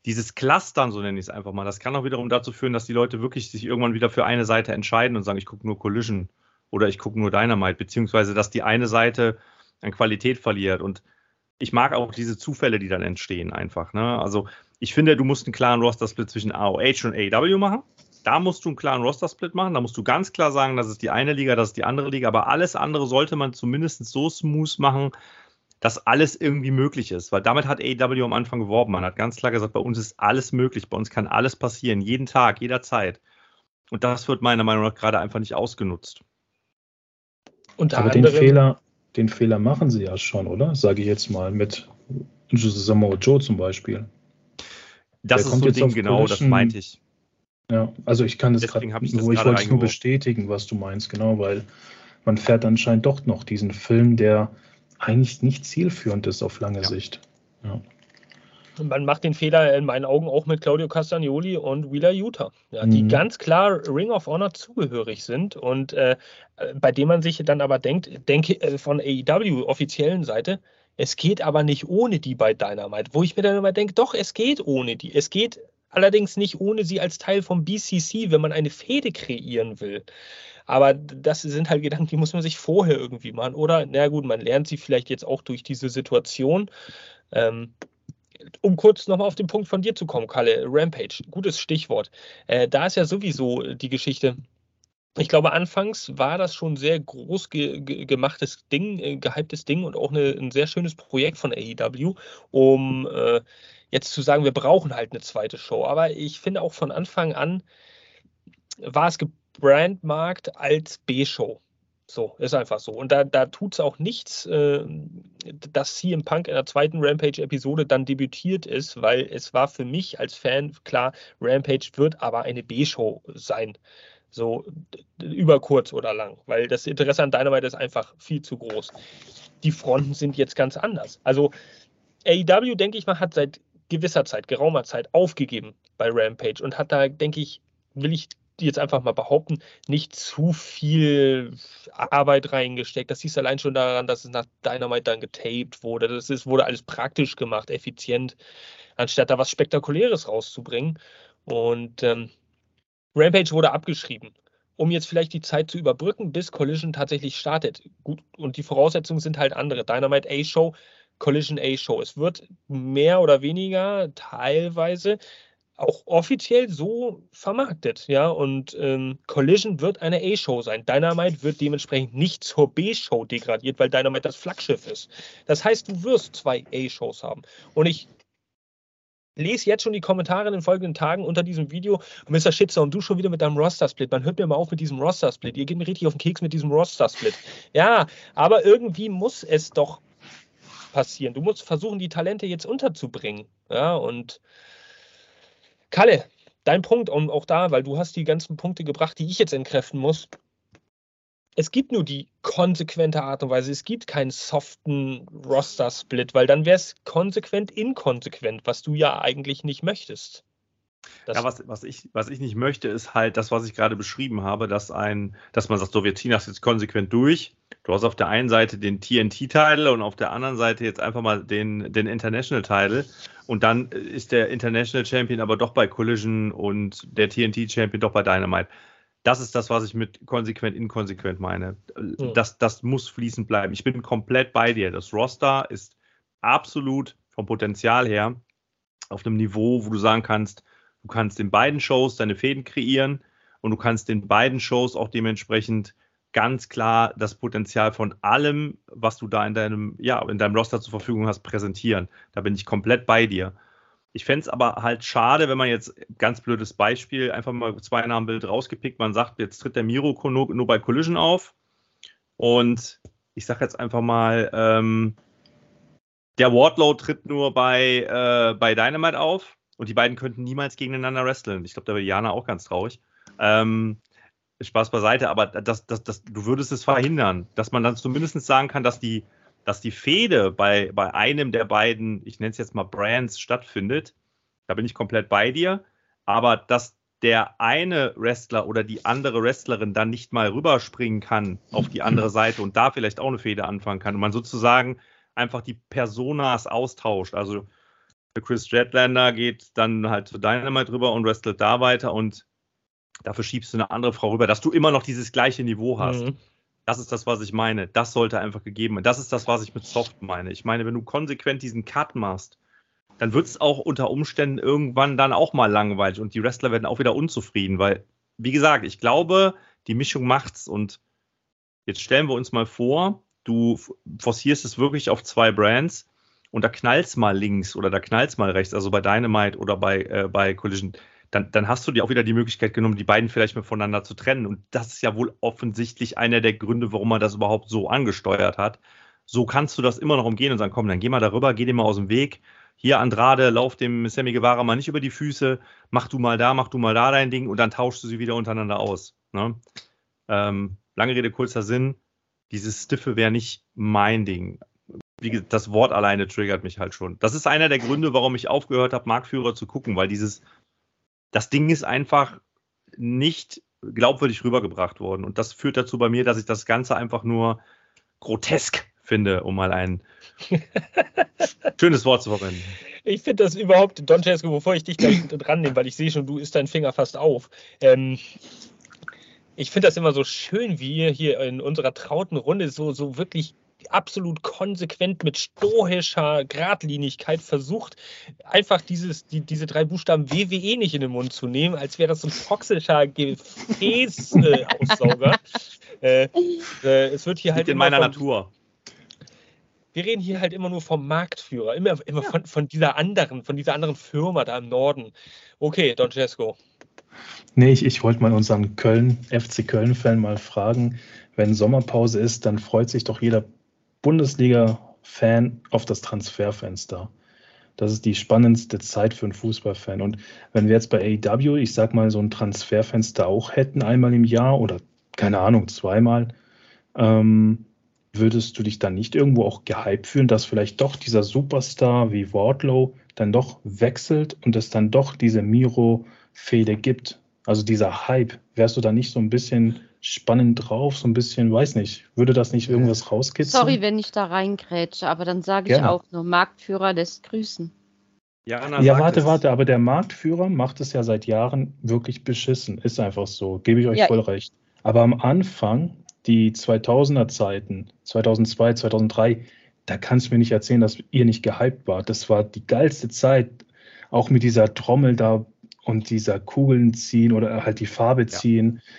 dieses Clustern, so nenne ich es einfach mal, das kann auch wiederum dazu führen, dass die Leute wirklich sich irgendwann wieder für eine Seite entscheiden und sagen, ich gucke nur Collision oder ich gucke nur Dynamite, beziehungsweise dass die eine Seite an Qualität verliert. Und ich mag auch diese Zufälle, die dann entstehen, einfach. Ne? Also ich finde, du musst einen klaren Roster-Split zwischen AOH und AEW machen. Da musst du einen klaren Roster-Split machen. Da musst du ganz klar sagen, das ist die eine Liga, das ist die andere Liga. Aber alles andere sollte man zumindest so smooth machen, dass alles irgendwie möglich ist. Weil damit hat AEW am Anfang geworben. Man hat ganz klar gesagt, bei uns ist alles möglich. Bei uns kann alles passieren. Jeden Tag, jederzeit. Und das wird meiner Meinung nach gerade einfach nicht ausgenutzt. Unter Aber den Fehler, den Fehler machen sie ja schon, oder? Sage ich jetzt mal mit Samoa Joe zum Beispiel. Das Der ist so ein Ding, genau, das meinte ich. Ja, also ich kann das gerade, ich, ich wollte es nur bestätigen, was du meinst, genau, weil man fährt anscheinend doch noch diesen Film, der eigentlich nicht zielführend ist auf lange ja. Sicht. Ja. Man macht den Fehler in meinen Augen auch mit Claudio Castagnoli und Wheeler Utah, ja, die mhm. ganz klar Ring of Honor zugehörig sind und äh, bei dem man sich dann aber denkt, denke äh, von AEW offiziellen Seite, es geht aber nicht ohne die bei Dynamite, wo ich mir dann immer denke, doch, es geht ohne die. Es geht allerdings nicht ohne sie als Teil vom BCC, wenn man eine Fehde kreieren will. Aber das sind halt Gedanken, die muss man sich vorher irgendwie machen. Oder, na gut, man lernt sie vielleicht jetzt auch durch diese Situation. Ähm, um kurz nochmal auf den Punkt von dir zu kommen, Kalle, Rampage, gutes Stichwort. Äh, da ist ja sowieso die Geschichte, ich glaube, anfangs war das schon sehr groß ge ge gemachtes Ding, äh, gehyptes Ding und auch eine, ein sehr schönes Projekt von AEW, um äh, jetzt zu sagen, wir brauchen halt eine zweite Show. Aber ich finde auch von Anfang an war es gebrandmarkt als B-Show. So, ist einfach so. Und da, da tut es auch nichts, äh, dass CM Punk in der zweiten Rampage-Episode dann debütiert ist, weil es war für mich als Fan klar, Rampage wird aber eine B-Show sein. So über kurz oder lang, weil das Interesse an Dynamite ist einfach viel zu groß. Die Fronten sind jetzt ganz anders. Also AEW, denke ich mal, hat seit gewisser Zeit, geraumer Zeit aufgegeben bei Rampage und hat da, denke ich, will ich jetzt einfach mal behaupten, nicht zu viel Arbeit reingesteckt. Das du allein schon daran, dass es nach Dynamite dann getaped wurde. Das ist, wurde alles praktisch gemacht, effizient, anstatt da was Spektakuläres rauszubringen. Und ähm, Rampage wurde abgeschrieben, um jetzt vielleicht die Zeit zu überbrücken, bis Collision tatsächlich startet. Gut, und die Voraussetzungen sind halt andere. Dynamite A-Show, Collision A-Show. Es wird mehr oder weniger teilweise auch offiziell so vermarktet, ja. Und ähm, Collision wird eine A-Show sein. Dynamite wird dementsprechend nicht zur B-Show degradiert, weil Dynamite das Flaggschiff ist. Das heißt, du wirst zwei A-Shows haben. Und ich lese jetzt schon die Kommentare in den folgenden Tagen unter diesem Video. Mr. Shitstorm, du schon wieder mit deinem Roster-Split. Man hört mir mal auf mit diesem Roster-Split. Ihr geht mir richtig auf den Keks mit diesem Roster-Split. Ja, aber irgendwie muss es doch passieren. Du musst versuchen, die Talente jetzt unterzubringen. Ja, und Kalle, dein Punkt, und auch da, weil du hast die ganzen Punkte gebracht, die ich jetzt entkräften muss. Es gibt nur die konsequente Art und Weise. Es gibt keinen soften Roster-Split, weil dann wäre es konsequent inkonsequent, was du ja eigentlich nicht möchtest. Das ja, was, was, ich, was ich nicht möchte, ist halt das, was ich gerade beschrieben habe, dass ein, dass man sagt, so, wir ziehen das jetzt konsequent durch. Du hast auf der einen Seite den TNT-Title und auf der anderen Seite jetzt einfach mal den, den International-Title. Und dann ist der International Champion aber doch bei Collision und der TNT-Champion doch bei Dynamite. Das ist das, was ich mit konsequent, inkonsequent meine. Mhm. Das, das muss fließend bleiben. Ich bin komplett bei dir. Das Roster ist absolut vom Potenzial her auf einem Niveau, wo du sagen kannst, Du kannst in beiden Shows deine Fäden kreieren und du kannst in beiden Shows auch dementsprechend ganz klar das Potenzial von allem, was du da in deinem, ja, in deinem Roster zur Verfügung hast, präsentieren. Da bin ich komplett bei dir. Ich fände es aber halt schade, wenn man jetzt, ganz blödes Beispiel, einfach mal zwei Namen Bild rausgepickt, man sagt, jetzt tritt der Miro nur, bei Collision auf und ich sage jetzt einfach mal, ähm, der Wardlow tritt nur bei, äh, bei Dynamite auf und die beiden könnten niemals gegeneinander wresteln. Ich glaube, da wäre Jana auch ganz traurig. Ähm, Spaß beiseite, aber das, das, das, du würdest es verhindern, dass man dann zumindest sagen kann, dass die, dass die Fehde bei, bei einem der beiden, ich nenne es jetzt mal Brands, stattfindet. Da bin ich komplett bei dir. Aber dass der eine Wrestler oder die andere Wrestlerin dann nicht mal rüberspringen kann auf die andere Seite und da vielleicht auch eine Fehde anfangen kann und man sozusagen einfach die Personas austauscht. Also Chris Jetlander geht dann halt zu Dynamite rüber und wrestelt da weiter und dafür schiebst du eine andere Frau rüber, dass du immer noch dieses gleiche Niveau hast. Mhm. Das ist das, was ich meine. Das sollte einfach gegeben werden. Das ist das, was ich mit Soft meine. Ich meine, wenn du konsequent diesen Cut machst, dann wird es auch unter Umständen irgendwann dann auch mal langweilig und die Wrestler werden auch wieder unzufrieden, weil, wie gesagt, ich glaube, die Mischung macht's und jetzt stellen wir uns mal vor, du forcierst es wirklich auf zwei Brands und da knallt's mal links oder da knallt's mal rechts, also bei Dynamite oder bei, äh, bei Collision, dann, dann hast du dir auch wieder die Möglichkeit genommen, die beiden vielleicht mal voneinander zu trennen. Und das ist ja wohl offensichtlich einer der Gründe, warum man das überhaupt so angesteuert hat. So kannst du das immer noch umgehen und sagen, komm, dann geh mal darüber, geh dir mal aus dem Weg. Hier, Andrade, lauf dem Sammy Guevara mal nicht über die Füße, mach du mal da, mach du mal da dein Ding und dann tauschst du sie wieder untereinander aus. Ne? Ähm, lange Rede, kurzer Sinn. Dieses Stiffe wäre nicht mein Ding wie gesagt, das Wort alleine triggert mich halt schon. Das ist einer der Gründe, warum ich aufgehört habe, Marktführer zu gucken, weil dieses, das Ding ist einfach nicht glaubwürdig rübergebracht worden. Und das führt dazu bei mir, dass ich das Ganze einfach nur grotesk finde, um mal ein schönes Wort zu verwenden. Ich finde das überhaupt, Don Cesco, bevor ich dich da dran nehme, weil ich sehe schon, du isst deinen Finger fast auf. Ähm, ich finde das immer so schön, wie ihr hier in unserer trauten Runde so, so wirklich absolut konsequent mit stoischer Gradlinigkeit versucht, einfach dieses, die, diese drei Buchstaben WWE nicht in den Mund zu nehmen, als wäre das so ein toxischer Gefäßaussauger. Äh, äh, es wird hier halt. in meiner von, Natur. Wir reden hier halt immer nur vom Marktführer, immer, immer ja. von, von dieser anderen, von dieser anderen Firma da im Norden. Okay, Don Cesco. Nee, ich, ich wollte mal unseren Köln, FC Köln-Fan mal fragen, wenn Sommerpause ist, dann freut sich doch jeder Bundesliga-Fan auf das Transferfenster. Das ist die spannendste Zeit für einen Fußballfan. Und wenn wir jetzt bei AEW, ich sag mal, so ein Transferfenster auch hätten, einmal im Jahr oder keine Ahnung, zweimal, ähm, würdest du dich dann nicht irgendwo auch gehypt fühlen, dass vielleicht doch dieser Superstar wie Wardlow dann doch wechselt und es dann doch diese Miro-Fehde gibt? Also dieser Hype, wärst du da nicht so ein bisschen spannend drauf, so ein bisschen, weiß nicht, würde das nicht irgendwas rauskitzeln? Sorry, wenn ich da reingrätsche, aber dann sage ich auch nur, Marktführer lässt grüßen. Ja, Anna ja warte, es. warte, aber der Marktführer macht es ja seit Jahren wirklich beschissen. Ist einfach so, gebe ich euch ja. voll recht. Aber am Anfang, die 2000er Zeiten, 2002, 2003, da kannst du mir nicht erzählen, dass ihr nicht gehypt wart. Das war die geilste Zeit, auch mit dieser Trommel da und dieser Kugeln ziehen oder halt die Farbe ziehen. Ja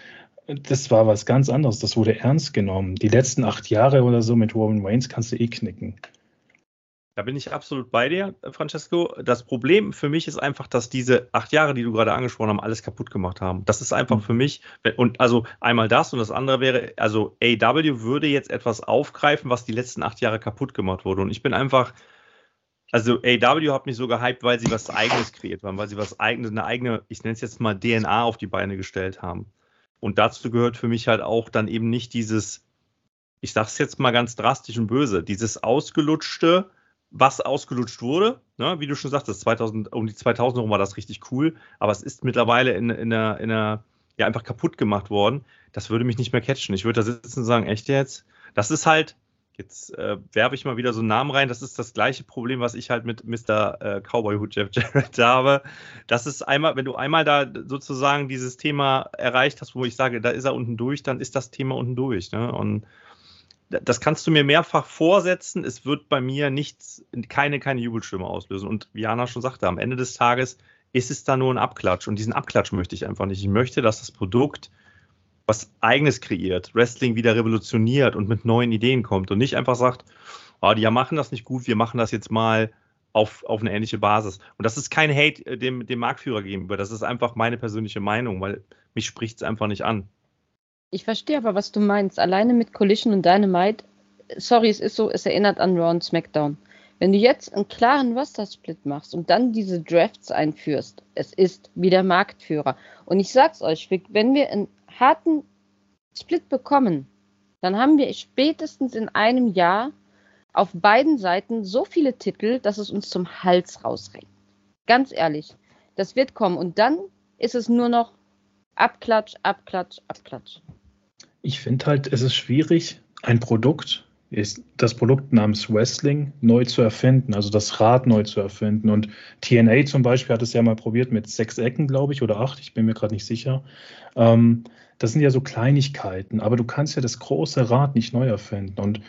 das war was ganz anderes. Das wurde ernst genommen. Die letzten acht Jahre oder so mit Roman Reigns kannst du eh knicken. Da bin ich absolut bei dir, Francesco. Das Problem für mich ist einfach, dass diese acht Jahre, die du gerade angesprochen hast, alles kaputt gemacht haben. Das ist einfach mhm. für mich, und also einmal das und das andere wäre, also AW würde jetzt etwas aufgreifen, was die letzten acht Jahre kaputt gemacht wurde. Und ich bin einfach Also AW hat mich so gehypt, weil sie was Eigenes kreiert haben, weil sie was eigenes, eine eigene, ich nenne es jetzt mal DNA auf die Beine gestellt haben. Und dazu gehört für mich halt auch dann eben nicht dieses, ich sag's jetzt mal ganz drastisch und böse, dieses ausgelutschte, was ausgelutscht wurde, ne? wie du schon sagtest, 2000, um die 2000 herum war das richtig cool, aber es ist mittlerweile in, in, einer, in einer, ja, einfach kaputt gemacht worden. Das würde mich nicht mehr catchen. Ich würde da sitzen und sagen, echt jetzt? Das ist halt, Jetzt äh, werfe ich mal wieder so einen Namen rein. Das ist das gleiche Problem, was ich halt mit Mr. Äh, Cowboy Hood Jeff Jarrett habe. Das ist einmal, wenn du einmal da sozusagen dieses Thema erreicht hast, wo ich sage, da ist er unten durch, dann ist das Thema unten durch. Ne? Und das kannst du mir mehrfach vorsetzen. Es wird bei mir nichts, keine, keine Jubelstimme auslösen. Und wie Jana schon sagte, am Ende des Tages ist es da nur ein Abklatsch. Und diesen Abklatsch möchte ich einfach nicht. Ich möchte, dass das Produkt was Eigenes kreiert, Wrestling wieder revolutioniert und mit neuen Ideen kommt und nicht einfach sagt, oh, die machen das nicht gut, wir machen das jetzt mal auf, auf eine ähnliche Basis. Und das ist kein Hate äh, dem, dem Marktführer gegenüber, das ist einfach meine persönliche Meinung, weil mich spricht es einfach nicht an. Ich verstehe aber, was du meinst. Alleine mit Collision und Dynamite, sorry, es ist so, es erinnert an Raw und SmackDown. Wenn du jetzt einen klaren Roster-Split machst und dann diese Drafts einführst, es ist wie der Marktführer. Und ich sag's euch, wenn wir in harten Split bekommen, dann haben wir spätestens in einem Jahr auf beiden Seiten so viele Titel, dass es uns zum Hals rausrenkt. Ganz ehrlich, das wird kommen. Und dann ist es nur noch Abklatsch, Abklatsch, Abklatsch. Ich finde halt, es ist schwierig, ein Produkt, ist das Produkt namens Wrestling neu zu erfinden, also das Rad neu zu erfinden. Und TNA zum Beispiel hat es ja mal probiert mit sechs Ecken, glaube ich, oder acht, ich bin mir gerade nicht sicher. Ähm, das sind ja so Kleinigkeiten, aber du kannst ja das große Rad nicht neu erfinden. Und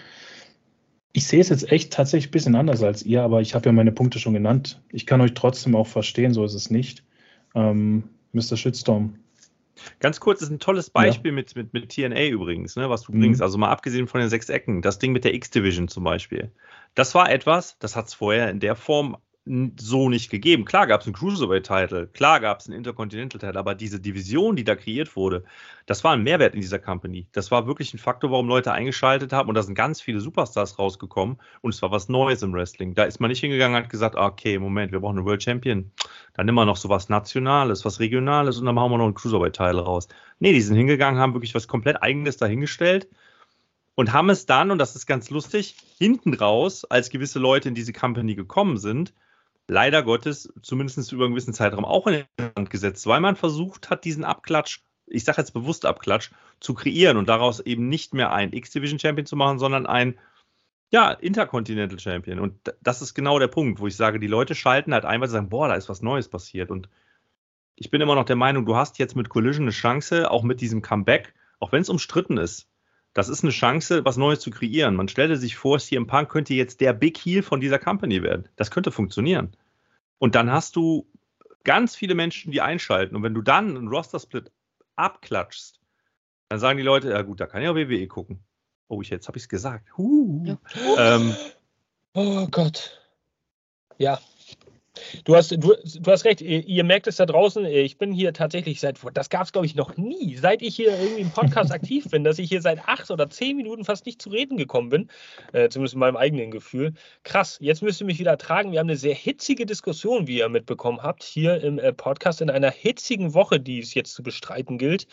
ich sehe es jetzt echt tatsächlich ein bisschen anders als ihr, aber ich habe ja meine Punkte schon genannt. Ich kann euch trotzdem auch verstehen, so ist es nicht. Ähm, Mr. Shitstorm. Ganz kurz, ist ein tolles Beispiel ja. mit, mit, mit TNA übrigens, ne, was du mhm. bringst. Also mal abgesehen von den sechs Ecken, das Ding mit der X-Division zum Beispiel. Das war etwas, das hat es vorher in der Form so nicht gegeben. Klar gab es einen Cruiserweight-Title, klar gab es einen Intercontinental-Title, aber diese Division, die da kreiert wurde, das war ein Mehrwert in dieser Company. Das war wirklich ein Faktor, warum Leute eingeschaltet haben und da sind ganz viele Superstars rausgekommen und es war was Neues im Wrestling. Da ist man nicht hingegangen und hat gesagt, okay, Moment, wir brauchen einen World Champion. Dann nehmen wir noch so was Nationales, was Regionales und dann machen wir noch einen Cruiserweight-Title raus. Nee, die sind hingegangen, haben wirklich was komplett Eigenes dahingestellt und haben es dann, und das ist ganz lustig, hinten raus, als gewisse Leute in diese Company gekommen sind, leider Gottes zumindest über einen gewissen Zeitraum auch in den Hand gesetzt, weil man versucht hat, diesen Abklatsch, ich sage jetzt bewusst Abklatsch, zu kreieren und daraus eben nicht mehr einen X-Division Champion zu machen, sondern ein ja, Intercontinental Champion. Und das ist genau der Punkt, wo ich sage, die Leute schalten halt ein, weil sie sagen, boah, da ist was Neues passiert. Und ich bin immer noch der Meinung, du hast jetzt mit Collision eine Chance, auch mit diesem Comeback, auch wenn es umstritten ist, das ist eine Chance, was Neues zu kreieren. Man stellte sich vor, CM Punk könnte jetzt der Big Heel von dieser Company werden. Das könnte funktionieren. Und dann hast du ganz viele Menschen, die einschalten. Und wenn du dann einen Roster-Split abklatschst, dann sagen die Leute, ja gut, da kann ja WWE gucken. Oh, ich, jetzt habe ich es gesagt. Huh. Ja. Ähm, oh Gott. Ja, Du hast, du, du hast recht, ihr, ihr, merkt es da draußen, ich bin hier tatsächlich seit, das gab es glaube ich noch nie, seit ich hier irgendwie im Podcast aktiv bin, dass ich hier seit acht oder zehn Minuten fast nicht zu reden gekommen bin, äh, zumindest in meinem eigenen Gefühl. Krass, jetzt müsst ihr mich wieder tragen. Wir haben eine sehr hitzige Diskussion, wie ihr mitbekommen habt, hier im äh, Podcast in einer hitzigen Woche, die es jetzt zu bestreiten gilt.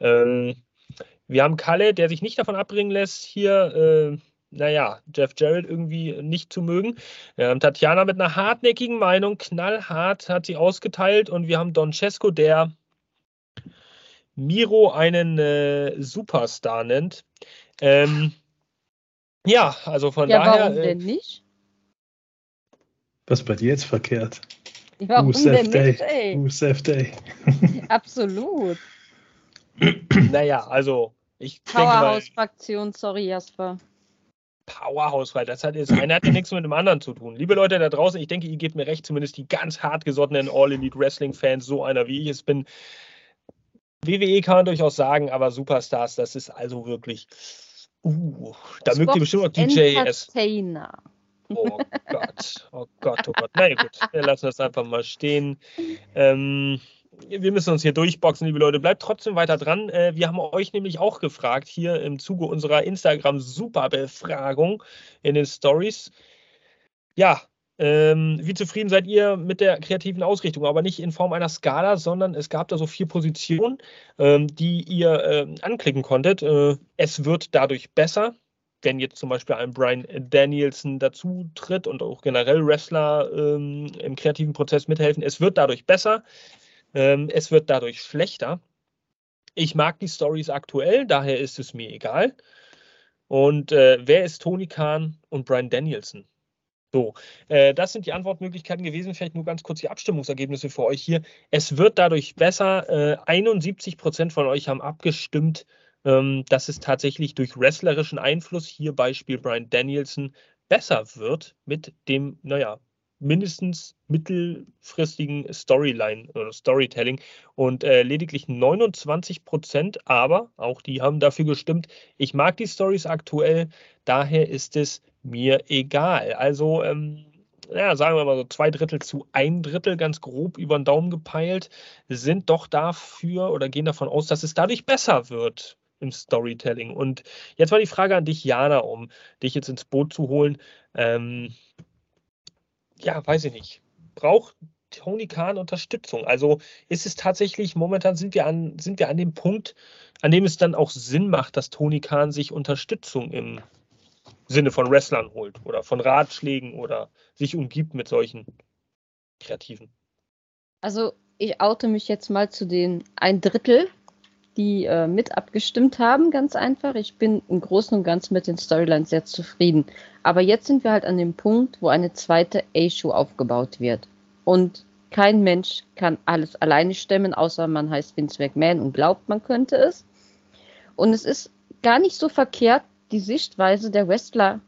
Ähm, wir haben Kalle, der sich nicht davon abbringen lässt, hier... Äh, naja, Jeff Jarrett irgendwie nicht zu mögen. Ähm, Tatjana mit einer hartnäckigen Meinung, knallhart hat sie ausgeteilt und wir haben Don Cesco, der Miro einen äh, Superstar nennt. Ähm, ja, also von ja, daher. Warum äh, denn nicht? Was bei dir jetzt verkehrt? Warum Who's denn nicht, ey? Who's day? Absolut. naja, also ich Powerhouse-Fraktion, sorry Jasper. Powerhouse Fight. Das hat, das eine hat ja nichts mit dem anderen zu tun. Liebe Leute da draußen, ich denke, ihr gebt mir recht, zumindest die ganz hartgesottenen All Elite Wrestling Fans, so einer wie ich es bin. WWE kann man durchaus sagen, aber Superstars, das ist also wirklich. Uh, da mögt ihr bestimmt auch DJs. Oh Gott, oh Gott, oh Gott. Na ja, gut, wir lassen das einfach mal stehen. Ähm, wir müssen uns hier durchboxen, liebe Leute. Bleibt trotzdem weiter dran. Äh, wir haben euch nämlich auch gefragt, hier im Zuge unserer Instagram-Superbefragung in den Stories. Ja, Ähm, wie zufrieden seid ihr mit der kreativen Ausrichtung? Aber nicht in Form einer Skala, sondern es gab da so vier Positionen, ähm, die ihr äh, anklicken konntet. Äh, es wird dadurch besser, wenn jetzt zum Beispiel ein Brian Danielson dazu tritt und auch generell Wrestler ähm, im kreativen Prozess mithelfen. Es wird dadurch besser, ähm, es wird dadurch schlechter. Ich mag die Stories aktuell, daher ist es mir egal. Und äh, wer ist Tony Khan und Brian Danielson? So, äh, das sind die Antwortmöglichkeiten gewesen. Vielleicht nur ganz kurz die Abstimmungsergebnisse für euch hier. Es wird dadurch besser. Äh, 71 Prozent von euch haben abgestimmt, ähm, dass es tatsächlich durch wrestlerischen Einfluss, hier Beispiel Brian Danielson, besser wird mit dem, naja, mindestens mittelfristigen Storyline oder Storytelling und äh, lediglich 29 Prozent, aber auch die haben dafür gestimmt, ich mag die Stories aktuell, daher ist es mir egal. Also, ähm, ja, sagen wir mal so zwei Drittel zu ein Drittel, ganz grob über den Daumen gepeilt, sind doch dafür oder gehen davon aus, dass es dadurch besser wird im Storytelling. Und jetzt war die Frage an dich, Jana, um dich jetzt ins Boot zu holen. Ähm, ja, weiß ich nicht. Braucht Tony Khan Unterstützung? Also ist es tatsächlich, momentan sind wir an, sind wir an dem Punkt, an dem es dann auch Sinn macht, dass Tony Khan sich Unterstützung im Sinne von Wrestlern holt oder von Ratschlägen oder sich umgibt mit solchen Kreativen. Also ich oute mich jetzt mal zu den ein Drittel, die äh, mit abgestimmt haben, ganz einfach. Ich bin im Großen und Ganzen mit den Storylines sehr zufrieden. Aber jetzt sind wir halt an dem Punkt, wo eine zweite A-Show aufgebaut wird. Und kein Mensch kann alles alleine stemmen, außer man heißt Vince McMahon und glaubt, man könnte es. Und es ist gar nicht so verkehrt, die Sichtweise der Wrestler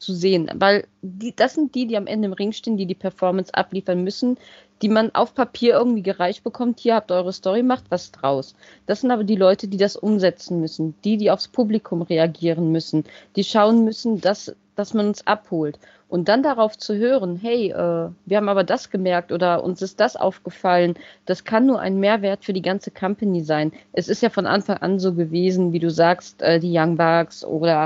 zu sehen, weil die, das sind die, die am Ende im Ring stehen, die die Performance abliefern müssen, die man auf Papier irgendwie gereicht bekommt. Hier habt ihr eure Story, macht was draus. Das sind aber die Leute, die das umsetzen müssen, die, die aufs Publikum reagieren müssen, die schauen müssen, dass, dass man uns abholt. Und dann darauf zu hören, hey, äh, wir haben aber das gemerkt oder uns ist das aufgefallen, das kann nur ein Mehrwert für die ganze Company sein. Es ist ja von Anfang an so gewesen, wie du sagst, äh, die Young Bucks oder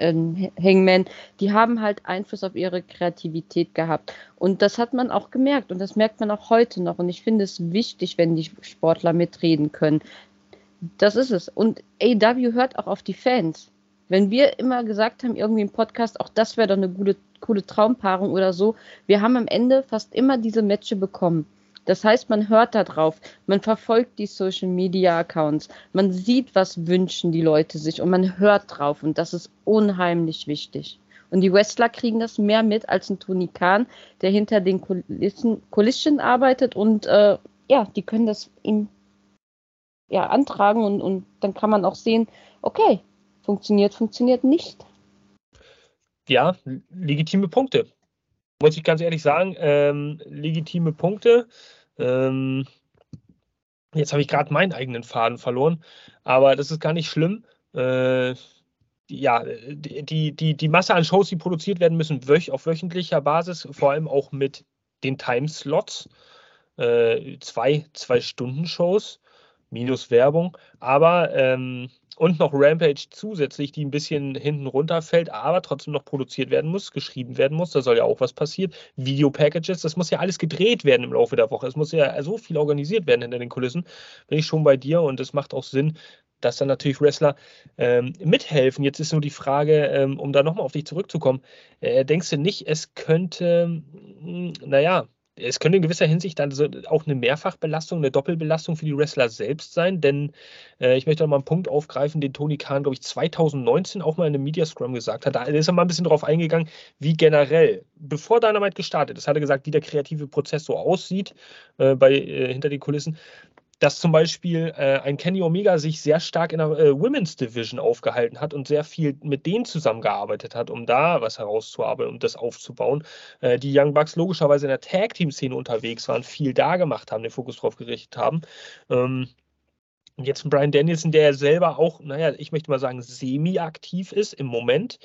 an äh, Hangman, die haben halt Einfluss auf ihre Kreativität gehabt. Und das hat man auch gemerkt und das merkt man auch heute noch. Und ich finde es wichtig, wenn die Sportler mitreden können. Das ist es. Und AW hört auch auf die Fans. Wenn wir immer gesagt haben, irgendwie im Podcast, auch das wäre doch eine gute, coole Traumpaarung oder so, wir haben am Ende fast immer diese Matches bekommen. Das heißt, man hört da drauf, man verfolgt die Social Media Accounts, man sieht, was wünschen die Leute sich und man hört drauf und das ist unheimlich wichtig. Und die Wrestler kriegen das mehr mit als ein Tony Khan, der hinter den Kulissen, Kulissen arbeitet und äh, ja, die können das ihm ja, antragen und, und dann kann man auch sehen, okay, funktioniert, funktioniert nicht. Ja, legitime Punkte muss ich ganz ehrlich sagen, ähm, legitime Punkte. Ähm, jetzt habe ich gerade meinen eigenen Faden verloren, aber das ist gar nicht schlimm. Äh, ja, die, die, die Masse an Shows, die produziert werden müssen, wöch, auf wöchentlicher Basis, vor allem auch mit den Timeslots. Äh, zwei, zwei Stunden Shows minus Werbung, aber ähm, und noch Rampage zusätzlich, die ein bisschen hinten runterfällt, aber trotzdem noch produziert werden muss, geschrieben werden muss. Da soll ja auch was passieren. Video-Packages, das muss ja alles gedreht werden im Laufe der Woche. Es muss ja so viel organisiert werden hinter den Kulissen. Bin ich schon bei dir und es macht auch Sinn, dass dann natürlich Wrestler ähm, mithelfen. Jetzt ist nur die Frage, ähm, um da nochmal auf dich zurückzukommen, äh, denkst du nicht, es könnte, hm, naja, es könnte in gewisser Hinsicht dann so auch eine Mehrfachbelastung, eine Doppelbelastung für die Wrestler selbst sein, denn äh, ich möchte noch mal einen Punkt aufgreifen, den Tony Khan, glaube ich, 2019 auch mal in einem Media Scrum gesagt hat. Da ist er mal ein bisschen drauf eingegangen, wie generell, bevor Dynamite gestartet ist, hat er gesagt, wie der kreative Prozess so aussieht äh, bei, äh, hinter den Kulissen dass zum Beispiel äh, ein Kenny Omega sich sehr stark in der äh, Women's Division aufgehalten hat und sehr viel mit denen zusammengearbeitet hat, um da was herauszuarbeiten, um das aufzubauen. Äh, die Young Bucks logischerweise in der Tag-Team-Szene unterwegs waren, viel da gemacht haben, den Fokus drauf gerichtet haben. Ähm, und jetzt ein Brian Danielson, der selber auch, naja, ich möchte mal sagen, semi-aktiv ist im Moment,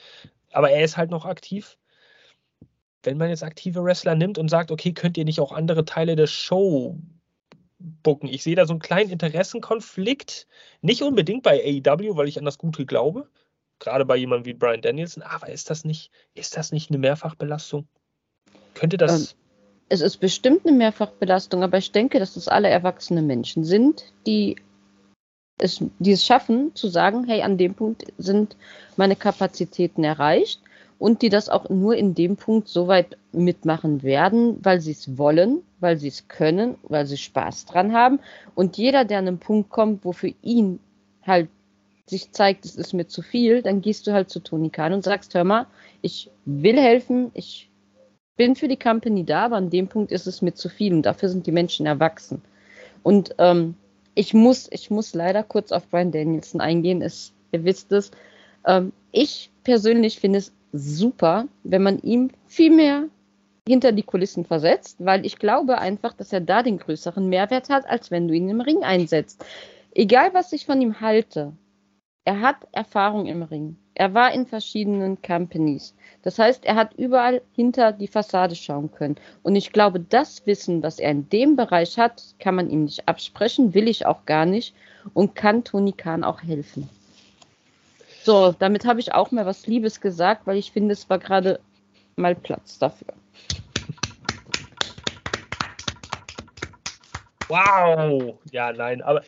aber er ist halt noch aktiv wenn man jetzt aktive Wrestler nimmt und sagt, okay, könnt ihr nicht auch andere Teile der Show bucken. Ich sehe da so einen kleinen Interessenkonflikt. Nicht unbedingt bei AEW, weil ich an das Gute glaube. Gerade bei jemandem wie Brian Danielson. Aber ist das nicht, ist das nicht eine Mehrfachbelastung? Könnte das. Ähm, es ist bestimmt eine Mehrfachbelastung, aber ich denke, dass das alle erwachsene Menschen sind, die es, die es schaffen, zu sagen, hey, an dem Punkt sind meine Kapazitäten erreicht und die das auch nur in dem Punkt so weit mitmachen werden, weil sie es wollen, weil sie es können, weil sie Spaß dran haben. Und jeder, der an einen Punkt kommt, wo für ihn halt sich zeigt, es ist mir zu viel, dann gehst du halt zu Toni Kahn und sagst, hör mal, ich will helfen, ich bin für die Company da, aber an dem Punkt ist es mir zu viel und dafür sind die Menschen erwachsen. Und ähm, ich muss, ich muss leider kurz auf Brian Danielson eingehen. Es, ihr wisst es. Ähm, ich persönlich finde es super, wenn man ihm viel mehr hinter die Kulissen versetzt, weil ich glaube einfach, dass er da den größeren Mehrwert hat, als wenn du ihn im Ring einsetzt. Egal, was ich von ihm halte, er hat Erfahrung im Ring. Er war in verschiedenen Companies. Das heißt, er hat überall hinter die Fassade schauen können. Und ich glaube, das Wissen, was er in dem Bereich hat, kann man ihm nicht absprechen, will ich auch gar nicht und kann Tony Khan auch helfen. So, damit habe ich auch mal was Liebes gesagt, weil ich finde, es war gerade mal Platz dafür. Wow! Ja, nein, aber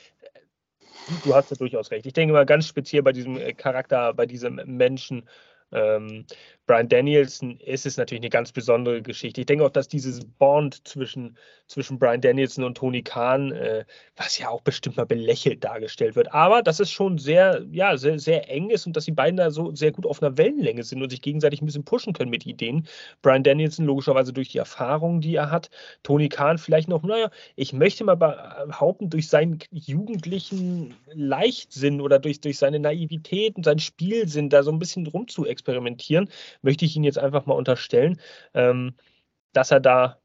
du hast ja durchaus recht. Ich denke mal ganz speziell bei diesem äh, Charakter, bei diesem Menschen, ähm, Brian Danielson ist es natürlich eine ganz besondere Geschichte. Ich denke auch, dass dieses Bond zwischen, zwischen Brian Danielson und Tony Khan, äh, was ja auch bestimmt mal belächelt dargestellt wird, aber dass es schon sehr, ja, sehr, sehr eng ist und dass die beiden da so sehr gut auf einer Wellenlänge sind und sich gegenseitig ein bisschen pushen können mit Ideen. Brian Danielson logischerweise durch die Erfahrung, die er hat. Tony Khan vielleicht noch, naja, ich möchte mal behaupten, durch seinen jugendlichen Leichtsinn oder durch, durch seine Naivität und seinen Spielsinn da so ein bisschen rum zu experimentieren möchte ich ihn jetzt einfach mal unterstellen, ähm, dass er da,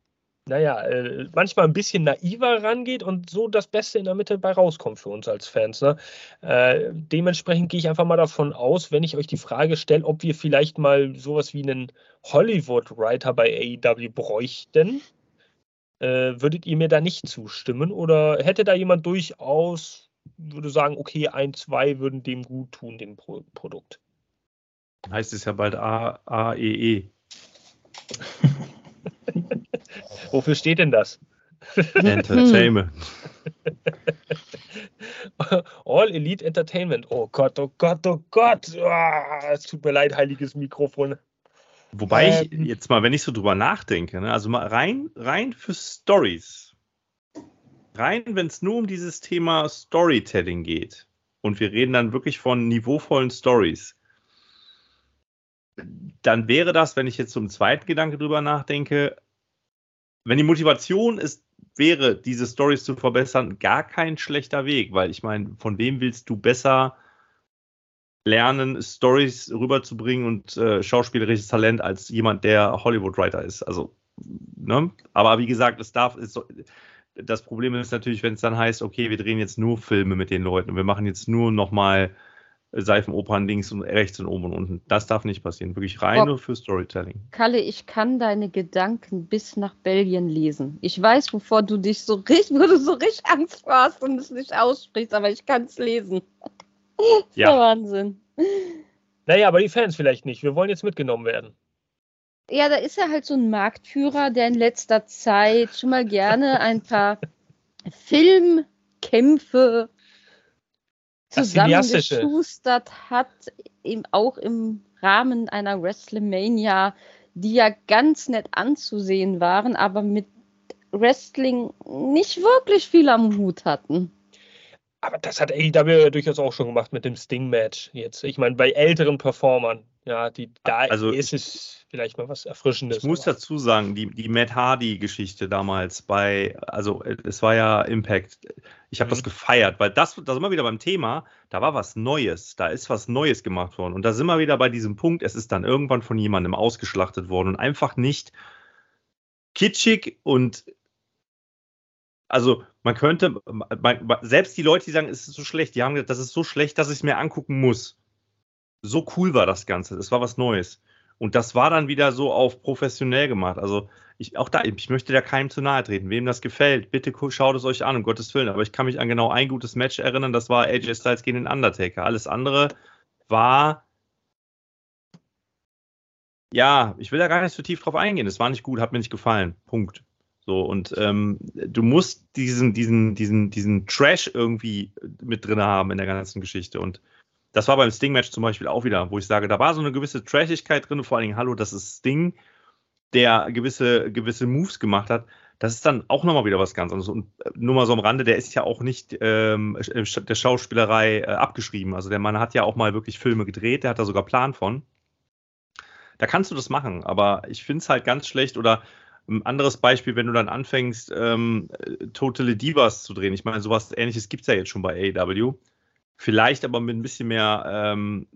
naja, äh, manchmal ein bisschen naiver rangeht und so das Beste in der Mitte bei rauskommt für uns als Fans. Ne? Äh, dementsprechend gehe ich einfach mal davon aus, wenn ich euch die Frage stelle, ob wir vielleicht mal sowas wie einen Hollywood-Writer bei AEW bräuchten. Äh, würdet ihr mir da nicht zustimmen oder hätte da jemand durchaus, würde sagen, okay, ein, zwei würden dem gut tun, dem Pro Produkt? Heißt es ja bald AEE. E. Wofür steht denn das? Entertainment. All Elite Entertainment. Oh Gott, oh Gott, oh Gott. Oh, es tut mir leid, heiliges Mikrofon. Wobei ähm, ich jetzt mal, wenn ich so drüber nachdenke, ne, also mal rein, rein für Stories, rein, wenn es nur um dieses Thema Storytelling geht und wir reden dann wirklich von niveauvollen Stories, dann wäre das, wenn ich jetzt zum zweiten Gedanke drüber nachdenke, wenn die Motivation ist, wäre, diese Stories zu verbessern, gar kein schlechter Weg, weil ich meine, von wem willst du besser lernen, Stories rüberzubringen und äh, schauspielerisches Talent als jemand, der Hollywood-Writer ist? Also, ne? Aber wie gesagt, es darf, es, das Problem ist natürlich, wenn es dann heißt, okay, wir drehen jetzt nur Filme mit den Leuten und wir machen jetzt nur nochmal mal Seifenopern links und rechts und oben und unten. Das darf nicht passieren. Wirklich rein nur für Storytelling. Kalle, ich kann deine Gedanken bis nach Belgien lesen. Ich weiß, wovor du dich so richtig, wo du so richtig Angst hast und es nicht aussprichst, aber ich kann es lesen. ja. Der Wahnsinn. Naja, aber die Fans vielleicht nicht. Wir wollen jetzt mitgenommen werden. Ja, da ist er halt so ein Marktführer, der in letzter Zeit schon mal gerne ein paar Filmkämpfe zusammengeschustert hat, eben auch im Rahmen einer WrestleMania, die ja ganz nett anzusehen waren, aber mit Wrestling nicht wirklich viel am Hut hatten. Aber das hat AEW durchaus auch schon gemacht mit dem Sting-Match jetzt. Ich meine, bei älteren Performern, ja, die, da also ist es vielleicht mal was Erfrischendes. Ich muss dazu sagen, die, die Matt Hardy-Geschichte damals bei, also es war ja Impact. Ich habe mhm. das gefeiert, weil das, da sind wir wieder beim Thema, da war was Neues, da ist was Neues gemacht worden. Und da sind wir wieder bei diesem Punkt, es ist dann irgendwann von jemandem ausgeschlachtet worden und einfach nicht kitschig und also man könnte, man, selbst die Leute, die sagen, es ist so schlecht, die haben gesagt, das ist so schlecht, dass ich es mir angucken muss. So cool war das Ganze. Das war was Neues. Und das war dann wieder so auf professionell gemacht. Also ich, auch da, ich möchte da keinem zu nahe treten. Wem das gefällt, bitte schaut es euch an, um Gottes Willen. Aber ich kann mich an genau ein gutes Match erinnern, das war AJ Styles gegen den Undertaker. Alles andere war Ja, ich will da gar nicht so tief drauf eingehen. Es war nicht gut, hat mir nicht gefallen. Punkt. So, und ähm, du musst diesen, diesen, diesen, diesen Trash irgendwie mit drin haben in der ganzen Geschichte. Und das war beim Sting-Match zum Beispiel auch wieder, wo ich sage, da war so eine gewisse Trashigkeit drin, vor allen Dingen, hallo, das ist Sting, der gewisse, gewisse Moves gemacht hat. Das ist dann auch nochmal wieder was ganz anderes. Und äh, nur mal so am Rande, der ist ja auch nicht ähm, der Schauspielerei äh, abgeschrieben. Also der Mann hat ja auch mal wirklich Filme gedreht, der hat da sogar Plan von. Da kannst du das machen, aber ich finde es halt ganz schlecht oder ein anderes Beispiel, wenn du dann anfängst, ähm, Totally Divas zu drehen. Ich meine, sowas ähnliches gibt es ja jetzt schon bei AEW. Vielleicht aber mit ein bisschen mehr, ähm,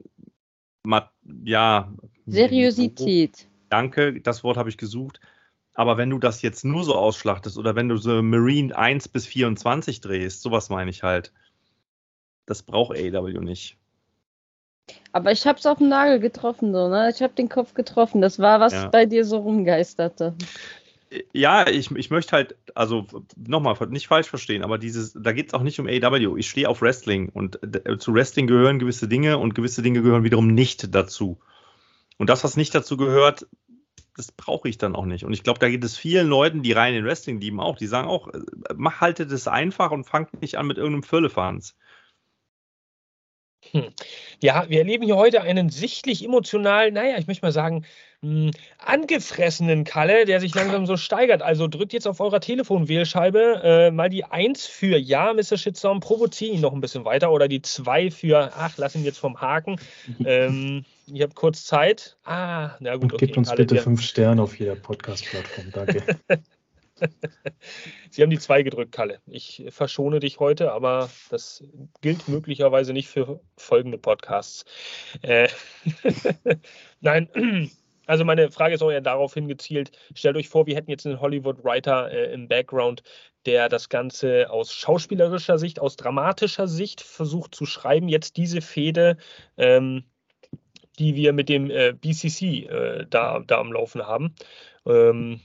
ja. Seriosität. Danke, das Wort habe ich gesucht. Aber wenn du das jetzt nur so ausschlachtest oder wenn du so Marine 1 bis 24 drehst, sowas meine ich halt. Das braucht AEW nicht. Aber ich habe es auf den Nagel getroffen, so, ne? Ich habe den Kopf getroffen. Das war, was ja. bei dir so rumgeisterte. Ja, ich, ich möchte halt, also nochmal, nicht falsch verstehen, aber dieses, da geht es auch nicht um AEW. Ich stehe auf Wrestling und äh, zu Wrestling gehören gewisse Dinge und gewisse Dinge gehören wiederum nicht dazu. Und das, was nicht dazu gehört, das brauche ich dann auch nicht. Und ich glaube, da geht es vielen Leuten, die rein in Wrestling lieben, auch. Die sagen auch, äh, mach haltet es einfach und fangt nicht an mit irgendeinem Füllefanz. Hm. Ja, wir erleben hier heute einen sichtlich emotional, naja, ich möchte mal sagen, mh, hm, angefressenen Kalle, der sich langsam so steigert. Also drückt jetzt auf eurer Telefonwählscheibe äh, mal die 1 für Ja, Mr. Shitstorm, provoziere ihn noch ein bisschen weiter oder die 2 für Ach, lass ihn jetzt vom Haken. ähm, ich habe kurz Zeit. Ah, na gut. Und okay, gebt uns Kalle, bitte 5 Sterne auf jeder Podcast-Plattform. Danke. Sie haben die zwei gedrückt, Kalle. Ich verschone dich heute, aber das gilt möglicherweise nicht für folgende Podcasts. Äh, Nein, also meine Frage ist auch eher darauf hingezielt, stellt euch vor, wir hätten jetzt einen Hollywood-Writer äh, im Background, der das Ganze aus schauspielerischer Sicht, aus dramatischer Sicht versucht zu schreiben. Jetzt diese Fehde, ähm, die wir mit dem äh, BCC äh, da, da am Laufen haben. Ähm,